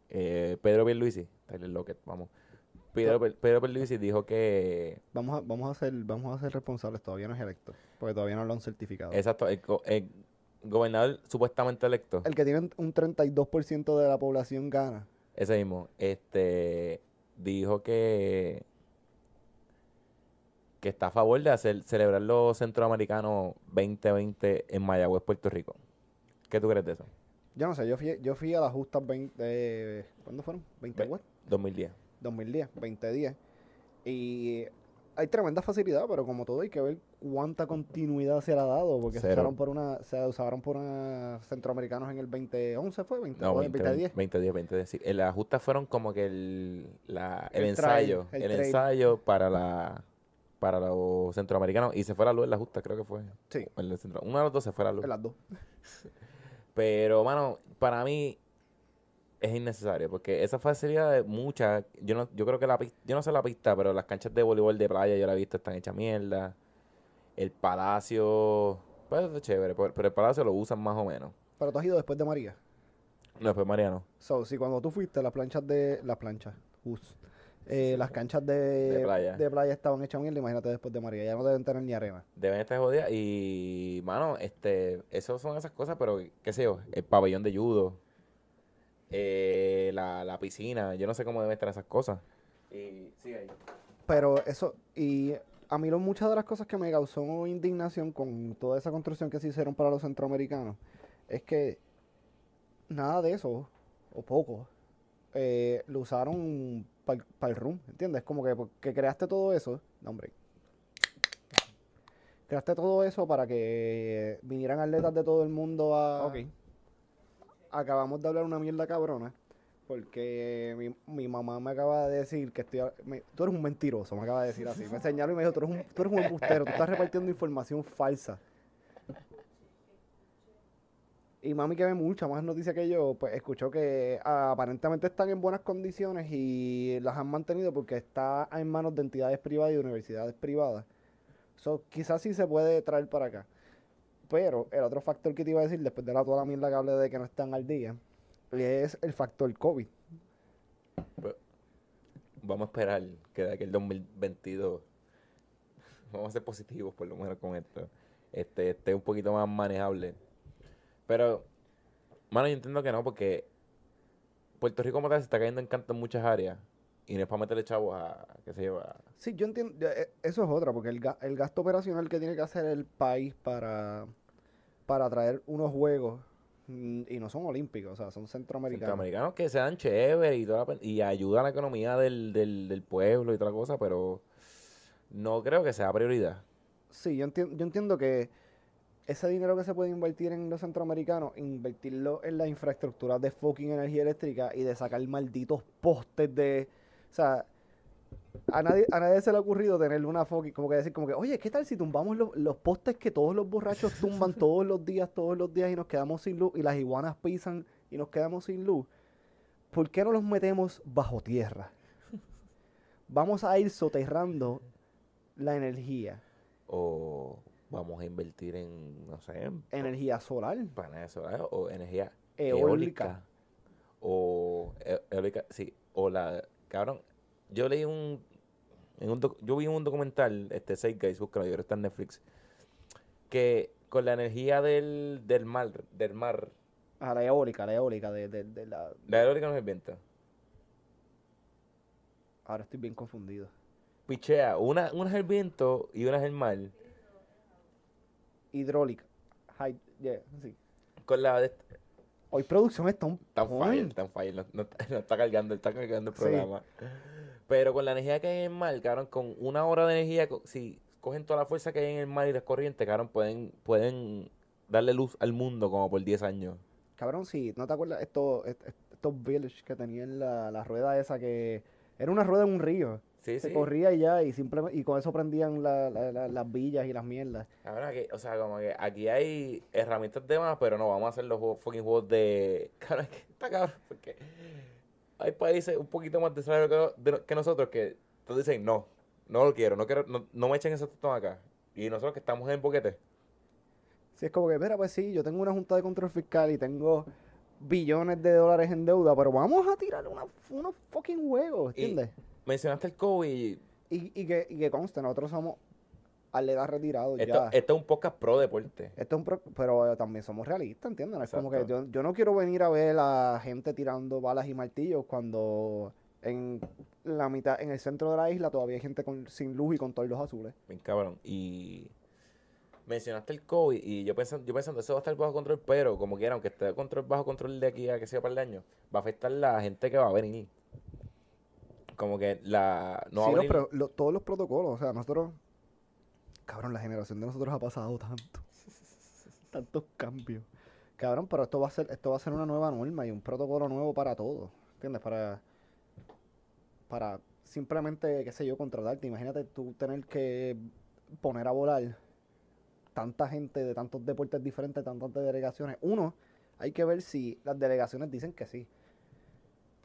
eh, Pedro Pierluisi, Tyler Lockett, vamos. Pedro, Pedro Pierluisi dijo que, Vamos a, vamos a ser, vamos a ser responsables. Todavía no es electo. Porque todavía no lo han certificado. exacto, el, el gobernador supuestamente electo, El que tiene un 32% de la población gana. ese mismo, este, dijo que que está a favor de hacer celebrar los centroamericanos 2020 en Mayagüez, Puerto Rico. ¿Qué tú crees de eso? Yo no sé, yo fui, yo fui a las justas 20... eh, ¿Cuándo fueron? ¿20 Ve- what? 2010. 2010, 2010. Y hay tremenda facilidad, pero como todo hay que ver cuánta continuidad se le ha dado, porque se usaron por una, se usaron por una centroamericanos en el 2011 fue, 20, No, o en 20, 2010. 2010, 2010. Sí. Las justas fueron como que el, la- el, El trail, ensayo, el el, trail. ensayo para la para los centroamericanos y se fue la luz en la justa, creo que fue. Sí. El centro- Uno de los dos se fue la luz. En las dos. Pero, mano, para mí es innecesario porque esa facilidad de muchas, yo no, yo creo que la pista, yo no sé la pista, pero las canchas de voleibol de playa yo la he visto están hechas mierda. El palacio, pues es chévere, pero el palacio lo usan más o menos. Pero tú has ido después de María. No, después Mariano. So, si cuando tú fuiste, las planchas de... Las planchas. us, eh, las canchas de, De playa. de playa estaban hechas mierda, imagínate después de María. Ya no deben tener ni arena. Deben estar jodidas y, mano, este, eso son esas cosas, pero, qué sé yo, el pabellón de judo, eh, la, la piscina, yo no sé cómo deben estar esas cosas. Y sigue ahí. Pero eso, y a mí lo, muchas de las cosas que me causó indignación con toda esa construcción que se hicieron para los centroamericanos, es que nada de eso, o poco, eh, lo usaron para el room, ¿entiendes? Como que, que creaste todo eso, no hombre, creaste todo eso para que vinieran atletas de todo el mundo a... Ok. Acabamos de hablar una mierda cabrona. Porque mi, mi mamá me acaba de decir que estoy... a- me- tú eres un mentiroso, me acaba de decir así. Me señaló y me dijo, tú eres un, tú eres un embustero, tú estás repartiendo información falsa. Y mami que ve mucha más noticias que yo, pues escuchó que ah, aparentemente están en buenas condiciones y las han mantenido porque está en manos de entidades privadas y de universidades privadas. So, quizás sí se puede traer para acá. Pero el otro factor que te iba a decir, después de la toda la mierda que hablé de que no están al día, es el factor COVID. Vamos a esperar que de aquí el 2022 vamos a ser positivos por lo menos con esto. Este, esté un poquito más manejable. Pero, mano, yo entiendo que no, porque Puerto Rico como tal se está cayendo en canto en muchas áreas. Y no es para meterle chavos a, qué sé yo, a- Sí, yo entiendo, eh, eso es otra, porque el, ga- el gasto operacional que tiene que hacer el país para, para traer unos juegos Mm, Y no son olímpicos, o sea, son centroamericanos. Centroamericanos que sean chéveres y, toda la y ayudan a la economía del, del, del pueblo y toda la cosa, pero no creo que sea prioridad. Sí, yo, enti- yo entiendo que ese dinero que se puede invertir en los centroamericanos, invertirlo en la infraestructura de fucking energía eléctrica y de sacar malditos postes de... O sea, a nadie, a nadie se le ha ocurrido tener una fucking... Como que decir, como que, oye, ¿qué tal si tumbamos los, los postes que todos los borrachos tumban todos los días, todos los días y nos quedamos sin luz y las iguanas pisan y nos quedamos sin luz? ¿Por qué no los metemos bajo tierra? Vamos a ir soterrando la energía. O vamos a invertir en, no sé, en Energía solar. paneles solares o energía Eólica. eólica. O e- eólica, sí. O la, cabrón, yo leí un, en un doc- yo vi un documental, este Seis Guys, búscalo, yo creo que está en Netflix, que con la energía del, del mar, del mar, Ah, la eólica, la eólica de, de, de la... la eólica no es viento. Ahora estoy bien confundido. Pichea, una, una es el viento y una es el mar. Hidráulica. Yeah, sí. Con la de Hoy producción está un Tan fire, tan fire. No, no está- no está cargando, está cargando el Sí. programa. Pero con la energía que hay en el mar, cabrón, con una hora de energía, si cogen toda la fuerza que hay en el mar y las corrientes, cabrón, pueden, pueden darle luz al mundo como por 10 años. Cabrón, sí, ¿no te acuerdas estos, est- est- estos village que tenían la, la rueda esa que... Era una rueda en un río. Sí, Se sí. corría y ya, y simplemente, y con eso prendían la- la- la- las villas y las mierdas. Aquí- o sea, como que aquí hay herramientas de más, pero no vamos a hacer los juegos, fucking juegos de. Cabrón, es que está cabrón, porque hay países un poquito más desarrollados que, que nosotros que todos dicen no, no lo quiero, no quiero, no, no me echen esos tostón acá. Y nosotros que estamos en boquete. Sí, es como que, mira, pues sí, yo tengo una junta de control fiscal y tengo billones de dólares en deuda, pero vamos a tirar una, unos fucking juegos, Y- ¿entiendes? Mencionaste el COVID. Y, y, que, y que conste, nosotros somos atletas retirados Esto, ya. esto es un podcast pro deporte. Esto es un pro- pero también somos realistas, ¿entiendes? Es como que yo, yo no quiero venir a ver a gente tirando balas y martillos cuando en la mitad, en el centro de la isla todavía hay gente con, sin luz y con todos los azules. Bien cabrón. Y mencionaste el COVID y yo pensando, yo pensando, eso va a estar bajo control, pero como quiera, aunque esté control, bajo control de aquí a que sea para el año, va a afectar la gente que va a venir. Como que la... No Sí, venir... lo- todos los protocolos, o sea, nosotros, cabrón, la generación de nosotros ha pasado tanto, tantos cambios. Cabrón, pero esto va a ser, esto va a ser una nueva norma y un protocolo nuevo para todos, ¿entiendes? Para, para simplemente, qué sé yo, contratarte. Imagínate tú tener que poner a volar tanta gente de tantos deportes diferentes, tantas delegaciones. Uno, hay que ver si las delegaciones dicen que sí.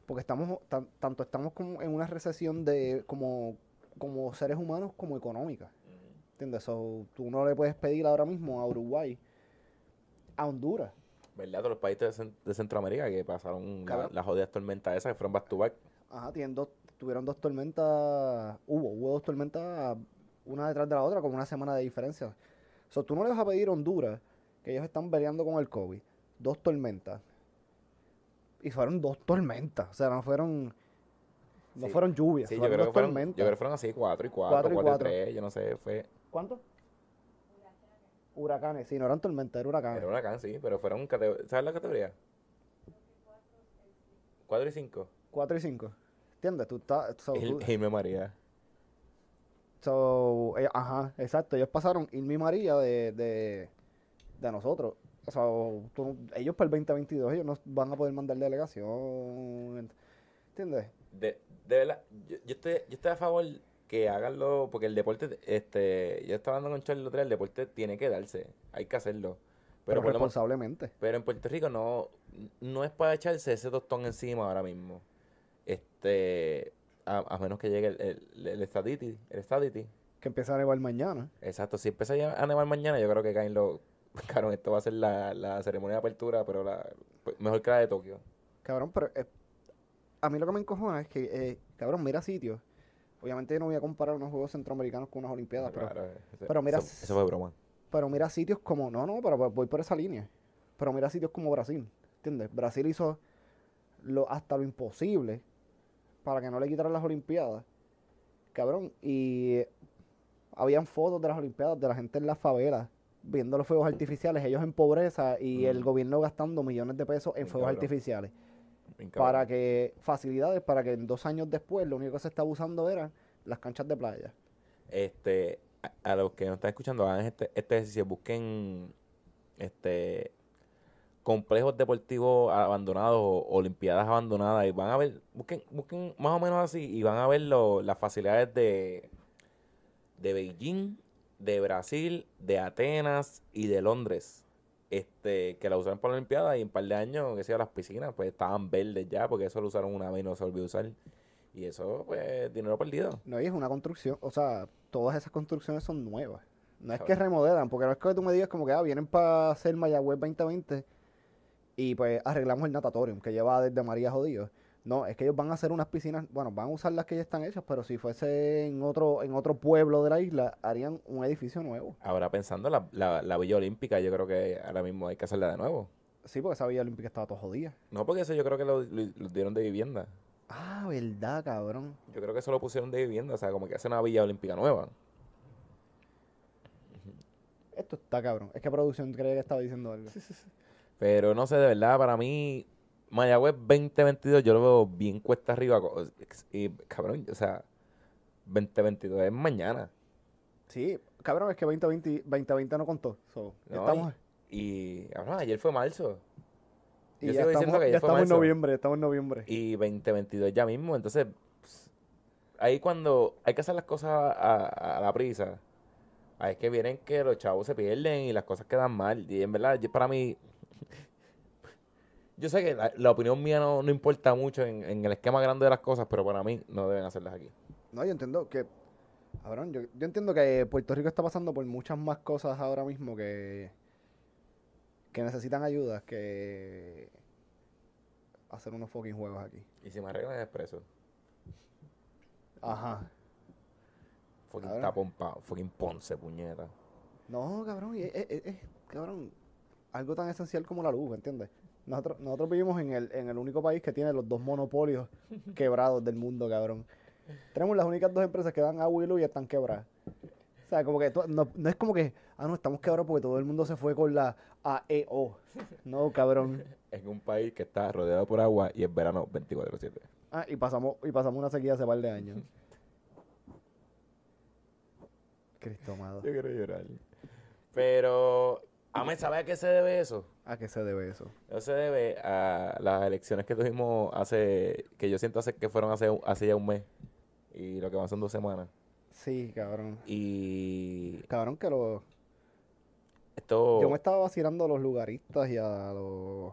Porque estamos, tan- tanto estamos como en una recesión de como, como seres humanos como económica. ¿Entiendes? So, tú no le puedes pedir ahora mismo a Uruguay, a Honduras. ¿Verdad? Todos los países de, Cen- de Centroamérica que pasaron la, las jodidas tormentas esas que fueron back to back. Ajá, tienen dos, tuvieron dos tormentas, hubo, hubo dos tormentas, una detrás de la otra, como una semana de diferencia. So, tú no le vas a pedir a Honduras, que ellos están peleando con el COVID, dos tormentas. Y fueron dos tormentas, o sea, no fueron, no Sí. fueron lluvias, Sí, yo fueron creo, dos que fueron, yo tormentas. creo que fueron así, 4 y 4, Cuatro y 4 y cuatro. 3, yo no sé, fue... ¿Cuánto? Huracanes, sí, no eran tormentas, eran huracanes. Era una can, sí, pero fueron... ¿Sabes la categoría? 4 y 5. 4 y 5. ¿Entiendes? Tú estás. So, tú- María. so, eh, ajá, exacto. Ellos pasaron Irma y María de, de, de nosotros. O sea, tú- ellos para el 2022 ellos no van a poder mandar delegación. ¿Entiendes? De, de verdad, yo, yo estoy, yo estoy a favor que haganlo, porque el deporte, este, yo estaba hablando con Charlie el otro día, el deporte tiene que darse, hay que hacerlo. Pero, menos- responsablemente. pero en Puerto Rico no, no es para echarse ese tostón encima ahora mismo. Este, a, a menos que llegue el, el, el el. Que empieza a nevar mañana. Exacto, si empieza a nevar mañana, yo creo que caen los, claro, esto va a ser la, la ceremonia de apertura, pero la, pues, mejor que la de Tokio. Cabrón, pero eh, a mí lo que me encojona es que, eh, cabrón, mira sitios. Obviamente yo no voy a comparar unos Juegos Centroamericanos con unas Olimpiadas, pero Claro, ese- pero mira, eso, eso fue broma. Pero mira sitios como, no, no, pero voy por esa línea. Pero mira sitios como Brasil, ¿entiendes? Brasil hizo lo, hasta lo imposible para que no le quitaran las Olimpiadas. Cabrón, y habían fotos de las Olimpiadas de la gente en las favelas viendo los fuegos artificiales, ellos en pobreza y el gobierno gastando millones de pesos en Bien fuegos cabrón. artificiales. Bien cabrón. Para que, facilidades para que dos años después lo único que se estaba usando eran las canchas de playa. Este, a, a los que nos están escuchando, hagan este, este ejercicio, busquen este complejos deportivos abandonados o olimpiadas abandonadas y van a ver, busquen, busquen más o menos así y van a ver lo- las facilidades de, de Beijing, de Brasil, de Atenas y de Londres. Este, que la usaron para la Olimpiada y en un par de años, que sea las piscinas, pues estaban verdes ya, porque eso lo usaron una vez y no se olvidó usar. Y eso, pues, dinero perdido. No, y es una construcción, o sea, todas esas construcciones son nuevas. No es que remodelan, porque no es que tú me digas como que ah, vienen para hacer Mayagüez 2020 y pues arreglamos el natatorium que lleva desde María Jodido. No, es que ellos van a hacer unas piscinas, bueno, van a usar las que ya están hechas, pero si fuese en otro, en otro pueblo de la isla, harían un edificio nuevo. Ahora pensando, la, la, la Villa Olímpica, yo creo que ahora mismo hay que hacerla de nuevo. Sí, porque esa Villa Olímpica estaba todo jodida. No, porque eso yo creo que lo, lo- lo dieron de vivienda. Ah, verdad, cabrón. Yo creo que eso lo pusieron de vivienda, o sea, como que hace una Villa Olímpica nueva. Esto está cabrón. Es que producción creía que estaba diciendo algo. Pero no sé, de verdad, para mí, Mayagüez 2022 yo lo veo bien cuesta arriba. Y, cabrón, o sea, 2022 es mañana. Sí, cabrón, es que 2020, 2020 no contó. So, ya No, estamos, Y, cabrón, ayer fue marzo. y yo ya sigo diciendo estamos, que ayer ya fue estamos en noviembre, estamos en noviembre. Y 2022 ya mismo, entonces, pues, ahí cuando hay que hacer las cosas a, a la prisa, ahí es que vienen que los chavos se pierden y las cosas quedan mal. Y en verdad, yo- para mí, yo sé que la, la opinión mía no, no importa mucho en, en el esquema grande de las cosas, pero para mí no deben hacerlas aquí. No, yo entiendo que, cabrón, yo, yo entiendo que Puerto Rico está pasando por muchas más cosas ahora mismo que, que necesitan ayuda que hacer unos fucking juegos aquí. Y si me arreglan el expreso, Ajá. fucking Cabrón. tapón pa, fucking Ponce, puñeta. No, cabrón, es- es, cabrón, algo tan esencial como la luz, ¿entiendes? Nosotros, nosotros vivimos en el, en el único país que tiene los dos monopolios quebrados del mundo, cabrón. Tenemos las únicas dos empresas que dan agua y luz y están quebradas. O sea, como que tú- no, no es como que, ah, no, estamos quebrados porque todo el mundo se fue con la AEO. No, cabrón. En un país que está rodeado por agua y es verano 24-7. Ah, y pasamos, y pasamos una sequía hace par de años. Cristo amado. Yo quiero llorar. Pero, ¿a mí sabe a qué se debe eso? ¿A qué se debe eso? Eso se debe a las elecciones que tuvimos hace, que yo siento hace que fueron hace, hace ya un mes. Y lo que van son dos semanas. Sí, cabrón. Y Cabrón que los... esto... Yo me estaba vacilando a los lugaristas y a los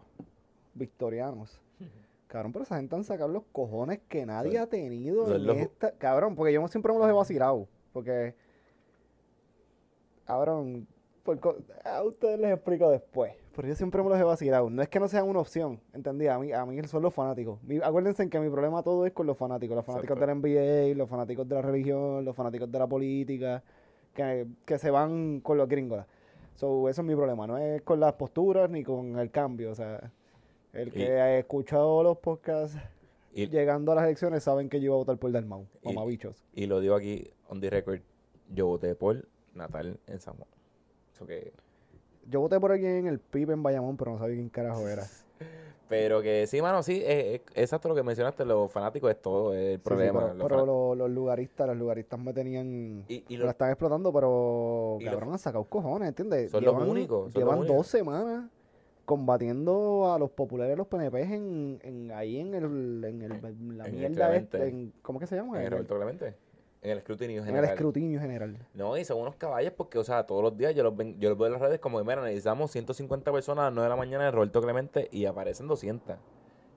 victorianos. Cabrón, pero esa gente han sacado los cojones que nadie ha tenido en los- esta... Cabrón, porque yo siempre me los he vacilado. Porque... Cabrón, por co- a ustedes les explico después. Pero yo siempre me los he vacilado. No es que no sean una opción, ¿entendí? A mí, a mí son los fanáticos. Mi- acuérdense que mi problema todo es con los fanáticos. Los fanáticos Exacto. del NBA, los fanáticos de la religión, los fanáticos de la política, que, que se van con los gringos. So, eso es mi problema. No es con las posturas ni con el cambio. O sea, el que Y- ha escuchado los podcasts y, llegando a las elecciones saben que yo iba a votar por Dalmau. Y- Mamabichos. y lo digo aquí, on the record, yo voté por Natal en San Juan. Eso que... Yo voté por aquí en el PIB en Bayamón, pero no sabía quién carajo era. Pero que sí, mano, sí, es, es- exacto lo que mencionaste, los fanáticos es todo es el Sí, sí, problema. pero los lo- lugaristas, los lugaristas me tenían... y, la están explotando, pero y los- cabrón, han sacado cojones, ¿entiendes? Son los únicos, son los llevan únicos. dos semanas combatiendo a los populares, los PNPs en, en ahí en el, en el en la En el mierda Clemente. este, en, ¿cómo que se llama? en el En el, Roberto Clemente, en el escrutinio en el general. escrutinio general. No, y son unos caballos porque, o sea, todos los días yo los, ven- yo los veo en las redes como, mira, necesitamos 150 personas a las 9 de la mañana en el Roberto Clemente y aparecen 200.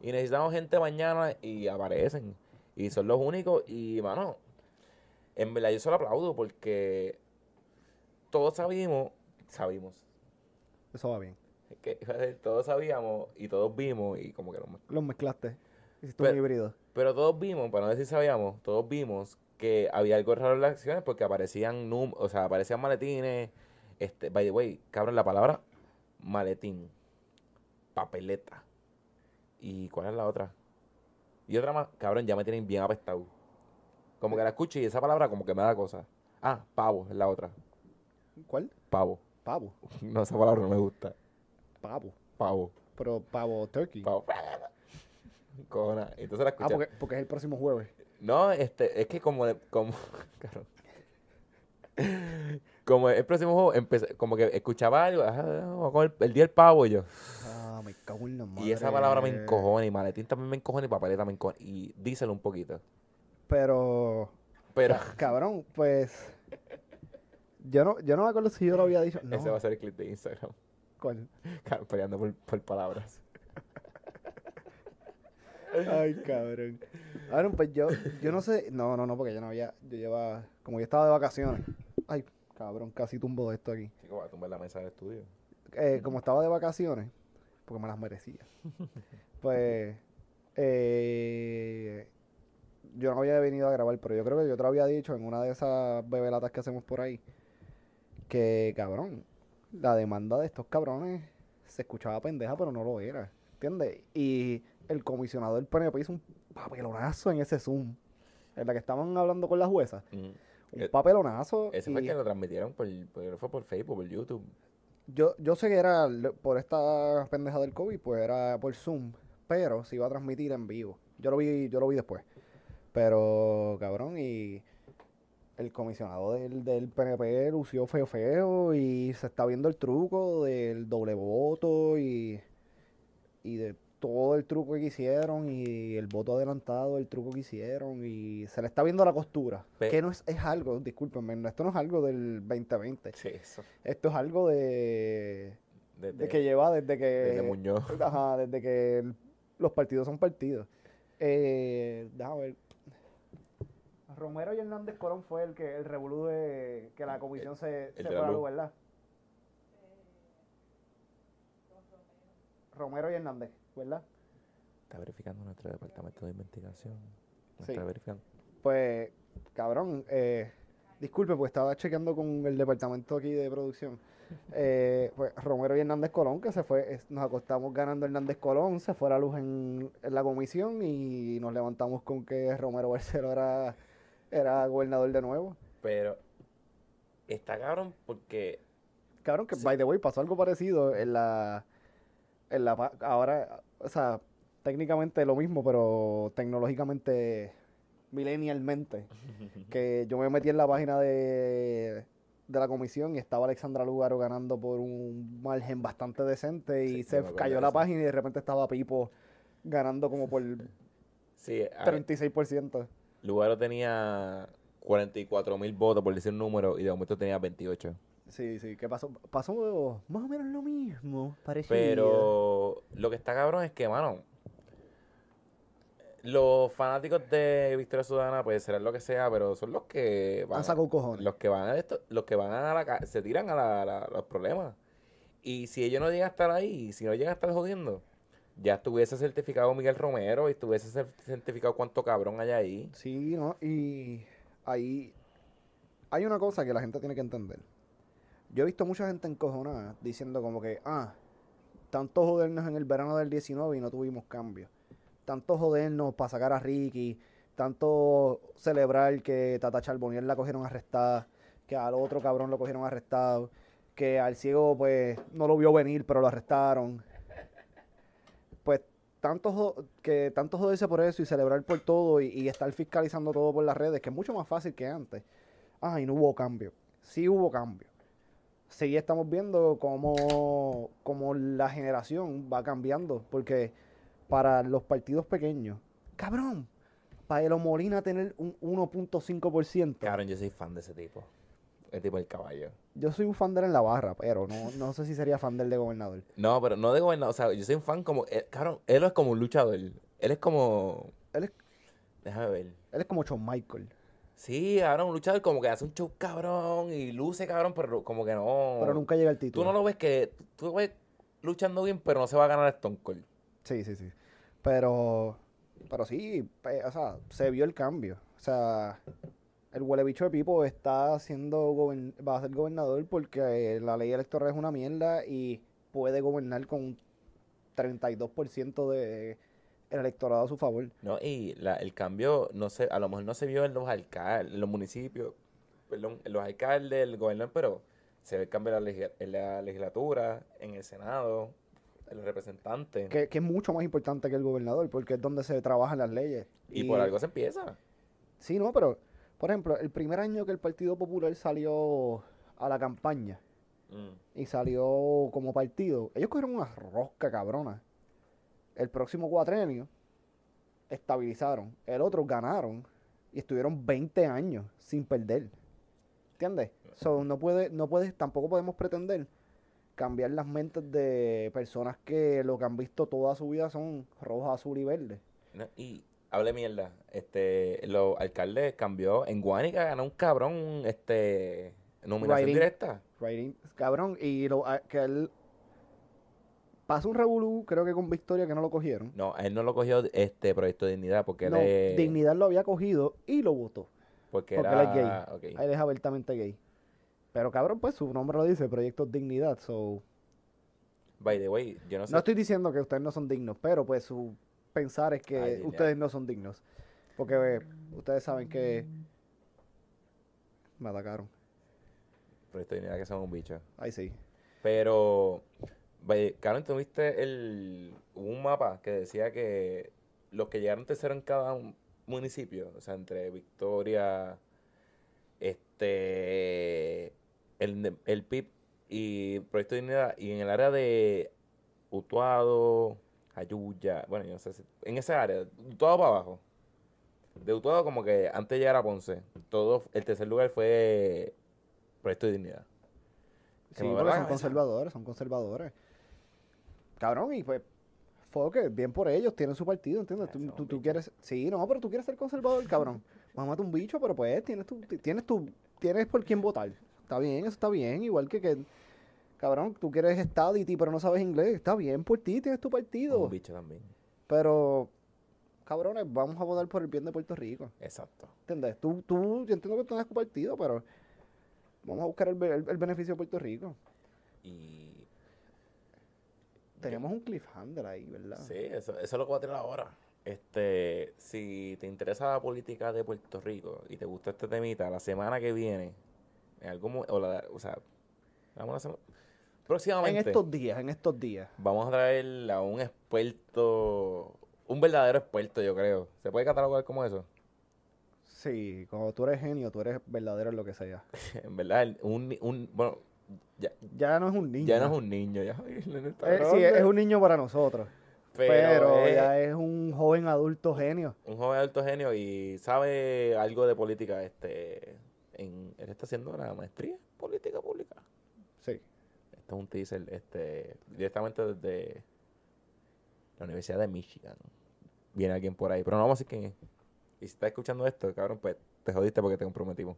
Y necesitamos gente mañana y aparecen. Y son los únicos y, mano, en verdad yo solo aplaudo porque todos sabíamos, sabimos, Eso va bien. que todos sabíamos y todos vimos y como que no me- Los mezclaste. Hiciste Pero- un híbrido. Pero todos vimos, para no decir sabíamos, todos vimos que había algo raro en las acciones porque aparecían num o sea, aparecían maletines. Este, by the way, cabrón, la palabra maletín, papeleta. ¿Y cuál es la otra? Y otra más, cabrón, ya me tienen bien apestado. Como que la escucho y esa palabra como que me da cosa. Ah, pavo es la otra. ¿Cuál? Pavo. Pavo. No, esa palabra no me gusta. Pavo. Pavo. Pero pavo turkey. Pavo. Cojona. Entonces la Ah, escuché. porque, porque es el próximo jueves. No, este, es que como, como, como el próximo juego, empecé, como que escuchaba algo, ajá, vamos a comer el día del pavo y yo. Ah, me cago en la madre. Y esa palabra me encojona, y maletín también me encojona, y papeleta me encojona, y díselo un poquito. Pero, Pero, cabrón, pues... Yo no, yo no me acuerdo si yo lo había dicho. No, ese va a ser el clip de Instagram, ¿cuál? peleando por, por palabras. Ay, cabrón. Cabrón, pues yo, yo no sé. No, no, no, porque yo no había. Yo llevaba. Como yo estaba de vacaciones. Ay, cabrón, casi tumbo de esto aquí. Chico, va a tumbar la mesa del estudio. Eh, como estaba de vacaciones, porque me las merecía. Pues. Eh, yo no había venido a grabar, pero yo creo que yo te lo había dicho en una de esas bebelatas que hacemos por ahí. Que, cabrón, la demanda de estos cabrones se escuchaba pendeja, pero no lo era. ¿Entiendes? Y el comisionado del PNP hizo un papelonazo en ese Zoom. En la que estaban hablando con la jueza. Mm. Un Eh, papelonazo. Ese fue el que lo transmitieron por, por, fue por Facebook, por YouTube. yo, yo sé que era por esta pendeja del COVID, pues era por Zoom. Pero se iba a transmitir en vivo. Yo lo vi, yo lo vi después. Pero, cabrón, y el comisionado del, del PNP lució feo feo y se está viendo el truco del doble voto y, y de todo el truco que hicieron y el voto adelantado, el truco que hicieron y se le está viendo la costura. Pe- que no es, es algo, discúlpenme, no, esto no es algo del 2020. Sí, eso. Esto es algo de, Desde, de que lleva desde que... desde Muñoz. Ajá, desde que el- los partidos son partidos. Eh, déjame ver. Romero y Hernández Colón fue el que el revolú de que la comisión se, el se fue a la luz. luz, ¿verdad? Romero y Hernández, ¿verdad? Está verificando nuestro departamento de investigación. Sí. Está verificando. Pues, cabrón, eh, disculpe, pues estaba chequeando con el departamento aquí de producción. Eh, pues Romero y Hernández Colón, que se fue, es- nos acostamos ganando Hernández Colón, se fue a la luz en, en la comisión y nos levantamos con que Romero Barceló era, era gobernador de nuevo. Pero está cabrón porque Cabrón, que Sí. by the way pasó algo parecido en la, en la, ahora, o sea, técnicamente lo mismo, pero tecnológicamente, millennialmente. que yo me metí en la página de, de la comisión y estaba Alexandra Lugaro ganando por un margen bastante decente y Sí, se cayó la página y de repente estaba Pipo ganando como por sí, a- 36%. Lugaro tenía 44 mil votos por decir un número y de momento tenía 28. Sí, sí, ¿qué pasó? Pasó más o menos lo mismo, parecido. Pero lo que está cabrón es que, mano, los fanáticos de Victoria Ciudadana, pues serán lo que sea, pero son los que van, Han cojones. los que van a esto, los que van a la se tiran a, la- la- los problemas. Y si ellos no llegan a estar ahí, si no llegan a estar jodiendo, ya estuviese certificado Miguel Romero y estuviese cer- certificado cuánto cabrón hay ahí. Sí, ¿no? Y ahí hay una cosa que la gente tiene que entender. Yo he visto mucha gente encojonada diciendo como que, ah, tanto jodernos en el verano del 19 y no tuvimos cambio. Tanto jodernos para sacar a Ricky, tanto celebrar que Tata Charbonier la cogieron arrestada, que al otro cabrón lo cogieron arrestado, que al ciego pues no lo vio venir pero lo arrestaron. Pues tanto que tanto joderse por eso y celebrar por todo y, y estar fiscalizando todo por las redes, que es mucho más fácil que antes. Ah, y no hubo cambio. Sí hubo cambio. Sí estamos viendo cómo, cómo la generación va cambiando, porque para los partidos pequeños, cabrón, para Elo Molina tener un 1.5%, Cabrón, yo soy fan de ese tipo. El tipo del caballo. yo soy un fan de él en la barra, pero no, no sé si sería fan del de gobernador. No, pero no de gobernador. O sea, yo soy un fan como. eh, cabrón, él es como un luchador. Él es como. Él es, Déjame ver. él es como Shawn Michael, Sí, ahora un luchador como que hace un show cabrón y luce cabrón, pero como que no. pero nunca llega al Tú título. no lo ves que. Tú lo ves luchando bien, pero no se va a ganar Stone Cold. Sí, sí, sí. Pero, pero sí, o sea, se vio el cambio. O sea, el huele bicho de Pipo está siendo va a ser gobernador porque la ley electoral es una mierda y puede gobernar con un 32% de el electorado a su favor. No, y la, el cambio, no sé, a lo mejor no se vio en los alcaldes, en los municipios, perdón, en los alcaldes, el gobernador, pero se ve el cambio en la, legisla- en la legislatura, en el Senado, en los representantes. Que, que es mucho más importante que el gobernador, porque es donde se trabajan las leyes. Y, por algo se empieza. Sí, no, pero, por ejemplo, el primer año que el Partido Popular salió a la campaña Mm. y salió como partido, ellos cogieron una rosca cabrona. El próximo cuatrenio estabilizaron, el otro ganaron y estuvieron 20 años sin perder. ¿Entiendes? So, no puede, no puedes, tampoco podemos pretender cambiar las mentes de personas que lo que han visto toda su vida son roja, azul y verde. No, Y hable mierda. Este, los alcaldes cambió. En Guánica ganó un cabrón, este, nominación directa. Cabrón, y lo, que él pasa un revolú, creo que con Victoria que no lo cogieron. No, él no lo cogió este Proyecto de Dignidad porque él No, es- Dignidad lo había cogido y lo votó. porque, porque era él es gay. ok. Él es abiertamente gay. Pero cabrón, pues su nombre lo dice, Proyecto Dignidad. So, By the way, yo no sé. no estoy diciendo que ustedes no son dignos, pero pues su pensar es que Ay, ustedes no son dignos. Porque eh, ustedes saben que me atacaron. Proyecto de Dignidad que son un bicho. Ahí sí. Pero, by- Karen, ¿tuviste el, un mapa que decía que los que llegaron tercero en cada un- municipio, o sea, entre Victoria, este, el, el PIB y Proyecto de Dignidad, y en el área de Utuado, Ayuya, bueno, yo no sé si, en esa área, Utuado para abajo. De Utuado como que antes de llegar a Ponce, todo, el tercer lugar fue Proyecto de Dignidad. Sí, porque son conservadores, son conservadores. Cabrón, y pues, foque, bien por ellos, tienen su partido, ¿entiendes? Tú, quieres, sí, no, pero tú quieres ser conservador, cabrón. Mámate un bicho, pero pues tienes tu, tienes tu, tienes por quién votar. Está bien, eso está bien, igual que que, cabrón, tú quieres estadity, pero no sabes inglés, está bien por ti, tienes tu partido. Un bicho también. Pero, cabrones, vamos a votar por el bien de Puerto Rico, Exacto. ¿entiendes? Tú, tú, yo entiendo que tú tienes tu partido, pero vamos a buscar el, el- el beneficio de Puerto Rico. Y Tenemos un cliffhanger ahí, ¿verdad? sí, eso, eso es lo que va a tener ahora. Este, si te interesa la política de Puerto Rico y te gusta este temita, la semana que viene, en algún o, la, o sea, vamos a sema- En próximamente estos días, en estos días. vamos a traer a un experto, un verdadero experto, yo creo. ¿Se puede catalogar como eso? Sí, cuando tú eres genio, tú eres verdadero en lo que sea. en verdad, un, un bueno, ya, Ya no es un niño. ya no es un niño, ya Eh, sí, es un niño para nosotros. pero, ya es un joven adulto genio. un joven alto genio y sabe algo de política. Este, en, él está haciendo una maestría en política pública. Sí. Este es un teaser este, directamente desde la Universidad de Michigan. Viene alguien por ahí, pero no vamos a decir quién es. Y si estás escuchando esto, cabrón, pues te jodiste porque te comprometimos.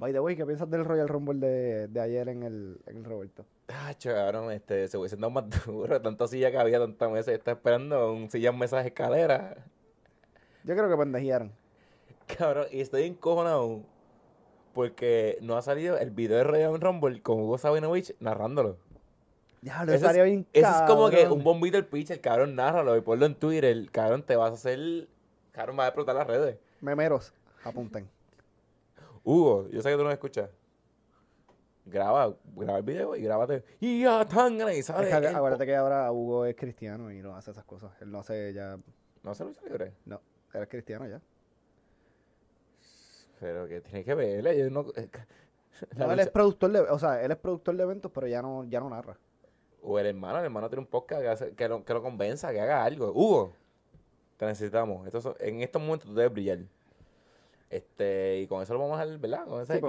By the way, ¿qué piensas del Royal Rumble de, de ayer en el, en el Roberto? Ah, cabrón, este, se hubiesen dado más duro, tanta silla que había, tantas mesas. Está esperando un silla, mesas, escaleras. Yo creo que pendejearon. Cabrón, y estoy encojonado porque no ha salido el video de Royal Rumble con Hugo Sabinovich narrándolo. Ya, lo Eso estaría es, bien eso es como que un bombito el pitch, el cabrón nárralo y ponlo en Twitter, cabrón, te vas a hacer, cabrón, va a explotar las redes. Memeros, apunten. Hugo, yo sé que tú no me escuchas. Graba, graba el video y grábate. Y ya tan grande. Es que acuérdate que ahora Hugo es cristiano y no hace esas cosas. Él no hace ya... No se lucha libre. No, es cristiano ya. Pero que tiene que verle, yo no... No, él es productor de... O sea, él es productor de eventos, pero ya no, ya no narra. O el hermano, el hermano tiene un podcast que, hace- que, lo, que lo convenza, que haga algo. Hugo, te necesitamos. Estos son- en estos momentos tú debes brillar. Este, y con eso lo vamos a dejar, ¿verdad? Con ese Sí,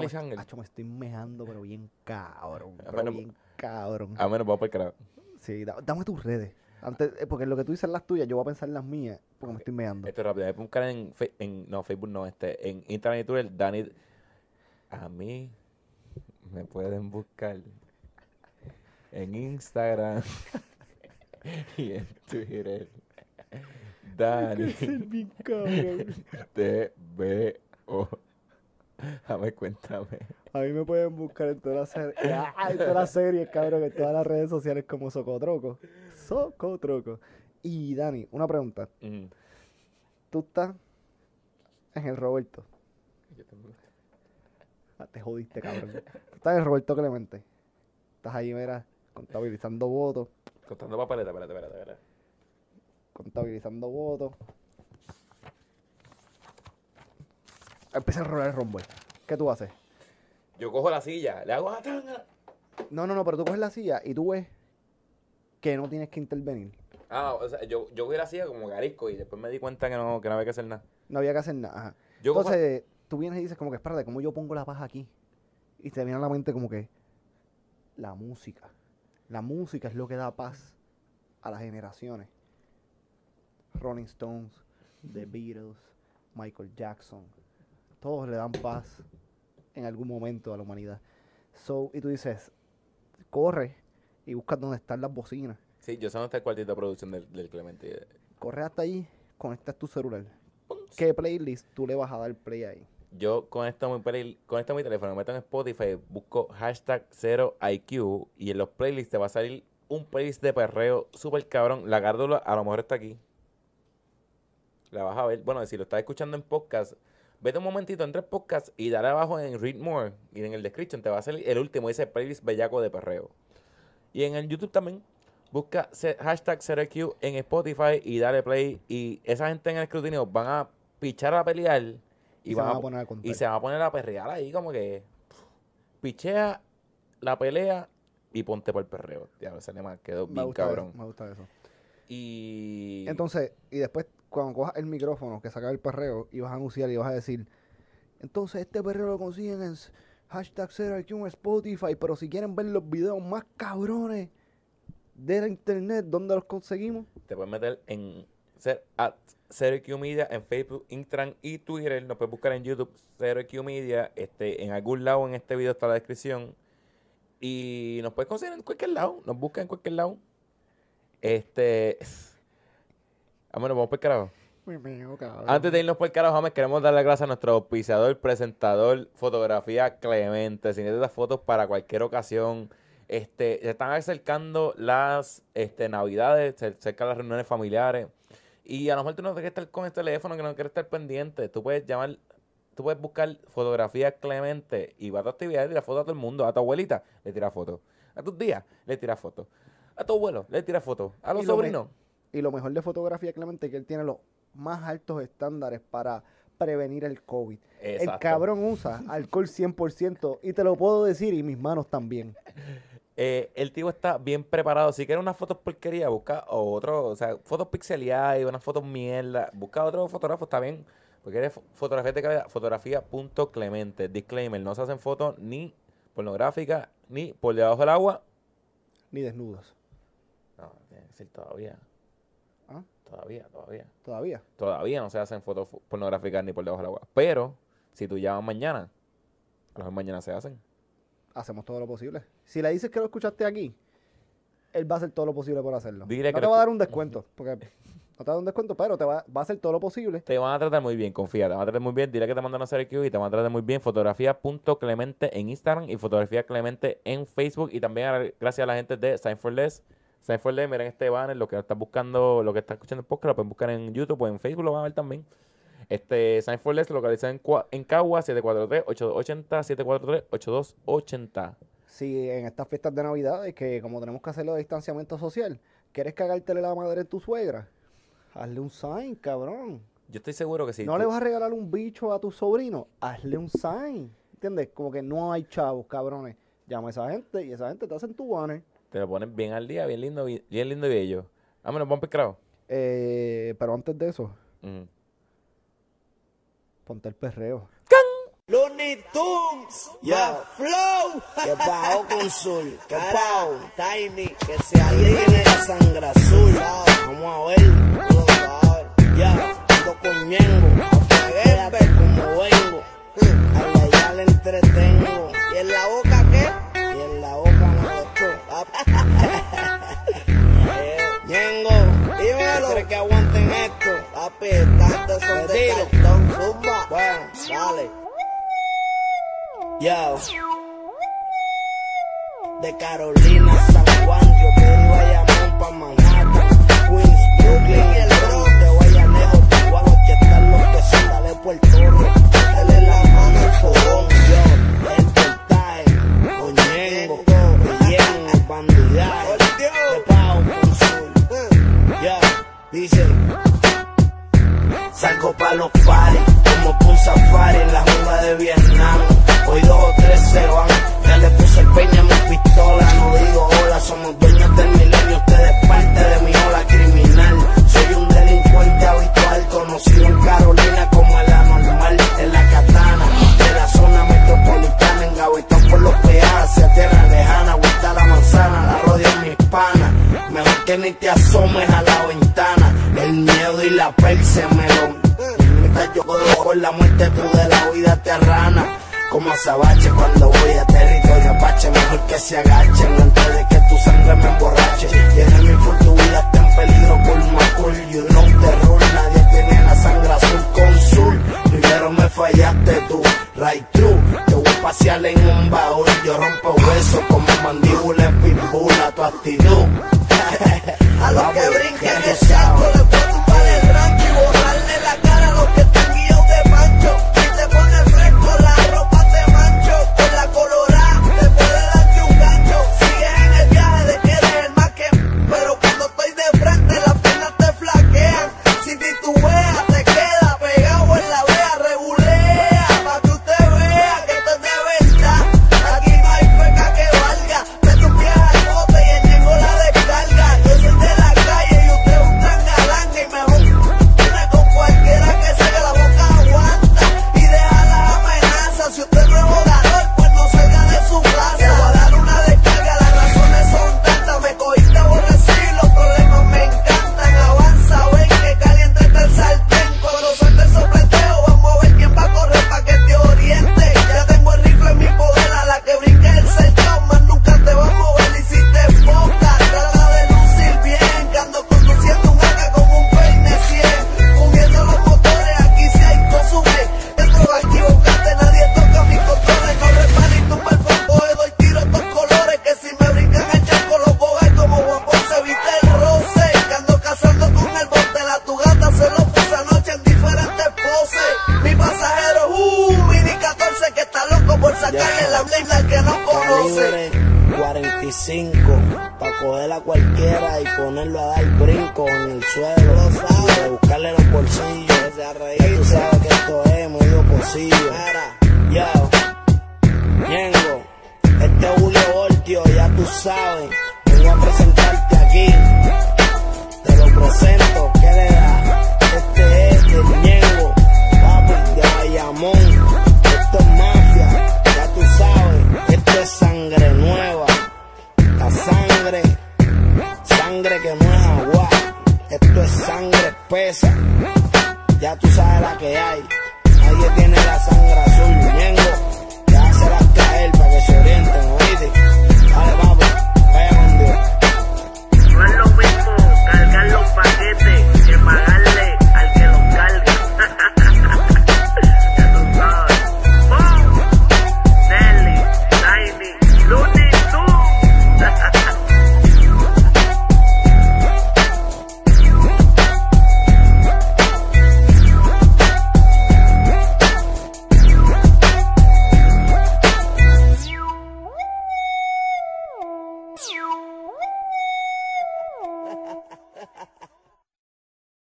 me, estoy mejando, pero bien cabrón. Ah, Pero bueno, bien cabrón. A menos vamos por el carajo. Sí, da- dame tus redes. Antes, eh, porque lo que tú dices las tuyas, yo voy a pensar en las mías, porque me estoy meando. Esto es rápido. Voy a buscar en. No, Facebook no. Este, en Instagram y Twitter, Dani. A mí me pueden buscar en Instagram y en Twitter. Dani bien cabrón. T B O. A ver, cuéntame. A mí me pueden buscar en todas las series, en todas las series, cabrón, en todas las redes sociales como Socotroco. Socotroco. Y Dani, una pregunta. Mm. Tú estás en el Roberto. Yo Ah, Te jodiste, cabrón. Tú estás en Roberto Clemente. Estás ahí, mira, contabilizando votos, Contando papeleta, espérate, espérate, espérate. contabilizando votos. Empieza a rolar el rombo. ¿Qué tú haces? Yo cojo la silla, le hago a tanga. No, no, no, pero tú coges la silla y tú ves que no tienes que intervenir. Ah, o sea, yo, yo cogí la silla como garisco y después me di cuenta que no, que no había que hacer nada. No había que hacer nada. ajá. Yo cojo- Entonces, tú vienes y dices como que, espérate, ¿cómo yo pongo la paz aquí? Y te viene a la mente como que la música. La música es lo que da paz a las generaciones. Rolling Stones, The Beatles, Michael Jackson. Todos le dan paz en algún momento a la humanidad. So, y tú dices, corre y busca dónde están las bocinas. Sí, yo sé dónde está el cuartito de producción del, del Clemente. Corre hasta allí, conectas tu celular. ¿Qué playlist tú le vas a dar play ahí? Yo conecto mi, play- conecto mi teléfono, me meto en Spotify, busco hashtag 0IQ y en los playlists te va a salir un playlist de perreo súper cabrón. La cárdula a lo mejor está aquí. La vas a ver. Bueno, si lo estás escuchando en podcast, vete un momentito, entra en podcast y dale abajo en Read More y en el description te va a salir el último, dice playlist bellaco de perreo. Y en el YouTube también. Busca hashtag 0IQ en Spotify y dale play. Y esa gente en el escrutinio van a pichar a pelear y, Y, se van van a poner a y se va a poner a perrear ahí como que pichea la pelea y ponte por el perreo. Ya, ese lema quedó me bien gusta cabrón. Eso, me gusta eso. Y Entonces, y después, cuando cojas el micrófono que saca el perreo y vas a anunciar y vas a decir, entonces este perreo lo consiguen en hashtag 0IQ en Spotify, pero si quieren ver los videos más cabrones de la internet, ¿dónde los conseguimos? te puedes meter en ser at 0Q Media en Facebook, Instagram y Twitter. Nos puedes buscar en YouTube 0Q Media. Este, en algún lado en este video está la descripción. Y nos puedes conseguir en cualquier lado. Nos busca en cualquier lado. Este. Ah, bueno, vamos por el carajo. Antes de irnos por el carajo, James, queremos darle gracias a nuestro auspiciador, presentador, fotografía Clemente. Si necesitas fotos para cualquier ocasión, este, se están acercando las este, navidades, se acercan las reuniones familiares. Y a lo mejor tú no quieres estar con el teléfono, que no quieres estar pendiente. Tú puedes llamar, tú puedes buscar fotografía Clemente y va a tu actividad y tira fotos a todo el mundo. A tu abuelita le tira fotos. A tus días le tira fotos. A tu abuelo le tira fotos. A los sobrinos. Y lo mejor de fotografía, Clemente, es que él tiene los más altos estándares para prevenir el COVID. El cabrón usa alcohol 100% y te lo puedo decir y mis manos también. Eh, el tío está bien preparado. Si quieres unas fotos porquería, busca otro, o sea, fotos pixeleadas y unas fotos mierda. Busca otro fotógrafo, está bien. Porque eres fo- fotografía de calidad, fotografía.clemente. Disclaimer, no se hacen fotos ni pornográficas ni por debajo del agua. Ni desnudos. No, tiene que ser todavía. Todavía, todavía. Todavía. Todavía no se hacen fotos pornográficas ni por debajo del agua. Pero, si tú llamas mañana, a lo mejor mañana se hacen. hacemos todo lo posible. Si le dices que lo escuchaste aquí, él va a hacer todo lo posible por hacerlo. Dile no que te va a dar un descuento, porque no te va a dar un descuento, pero te va, va a hacer todo lo posible. Te van a tratar muy bien, confía, te van a tratar muy bien. Dile que te mandan a hacer Q y te van a tratar muy bien. Fotografía.clemente en Instagram y fotografía Clemente en Facebook. Y también gracias a la gente de Sign for Less. Sign for Less, miren este banner, lo que están buscando, lo que están escuchando en podcast, lo pueden buscar en YouTube o en Facebook, lo van a ver también. Este Sign for Less localizado en, Cua- en Cagua, 743-8280, 743-8280. Si en estas fiestas de Navidad, es que como tenemos que hacerlo de distanciamiento social, ¿quieres cagártele la madre a tu suegra? Hazle un sign, cabrón. Yo estoy seguro que si no tú- le vas a regalar un bicho a tu sobrino, hazle un sign. ¿Entiendes? Como que no hay chavos, cabrones. Llama a esa gente y esa gente te hacen tu banner. Te lo pones bien al día, bien lindo, bien, lindo y bello. Vámonos, vamos pescado. Eh, pero antes de eso, Mm. ponte el perreo. Looney Tunes, ya, Flow, que bajo con Sul, que pao, Tiny, que se alinee la sangre azul. Vamos a ver, ya, ando con apagué como vengo, a la ya le entretengo. ¿Y en la boca Ñengo, dímelo. ¿Crees que aguanten esto? Papi, tanto son de cartón, zumba. Bueno, dale. Yo. De Carolina, San Juan, yo te di Bayamón pa' Manhattan, Queens, Brooklyn, el Bronx, de Guayanero, Chihuahua, que están los que son, dale Puerto Rico, dale la mano al fogón, yo, bandidaje de Pau dice. Salgo pa' los pares, como un safari en la jungla de Vietnam. Hoy dos o tres se van, ya le puse el peña a mi pistola. No digo hola, somos dueños del milenio, ustedes parte de mi te asomes a la ventana. El miedo y la piel se me lo. Mientras yo con la muerte, tú de la vida terrana. Como a azabache cuando voy a territorio apache. Mejor que se agachen antes de que tu sangre me emborrache. Tiene mi fortuna, está en peligro por macul. You know the rule, nadie tiene la sangre azul con sul. Primero me fallaste tú, right true. Te voy a pasear en un baúl. Yo rompo huesos como mandíbula, pitbull, tu actitud. a los que brinquen de saco.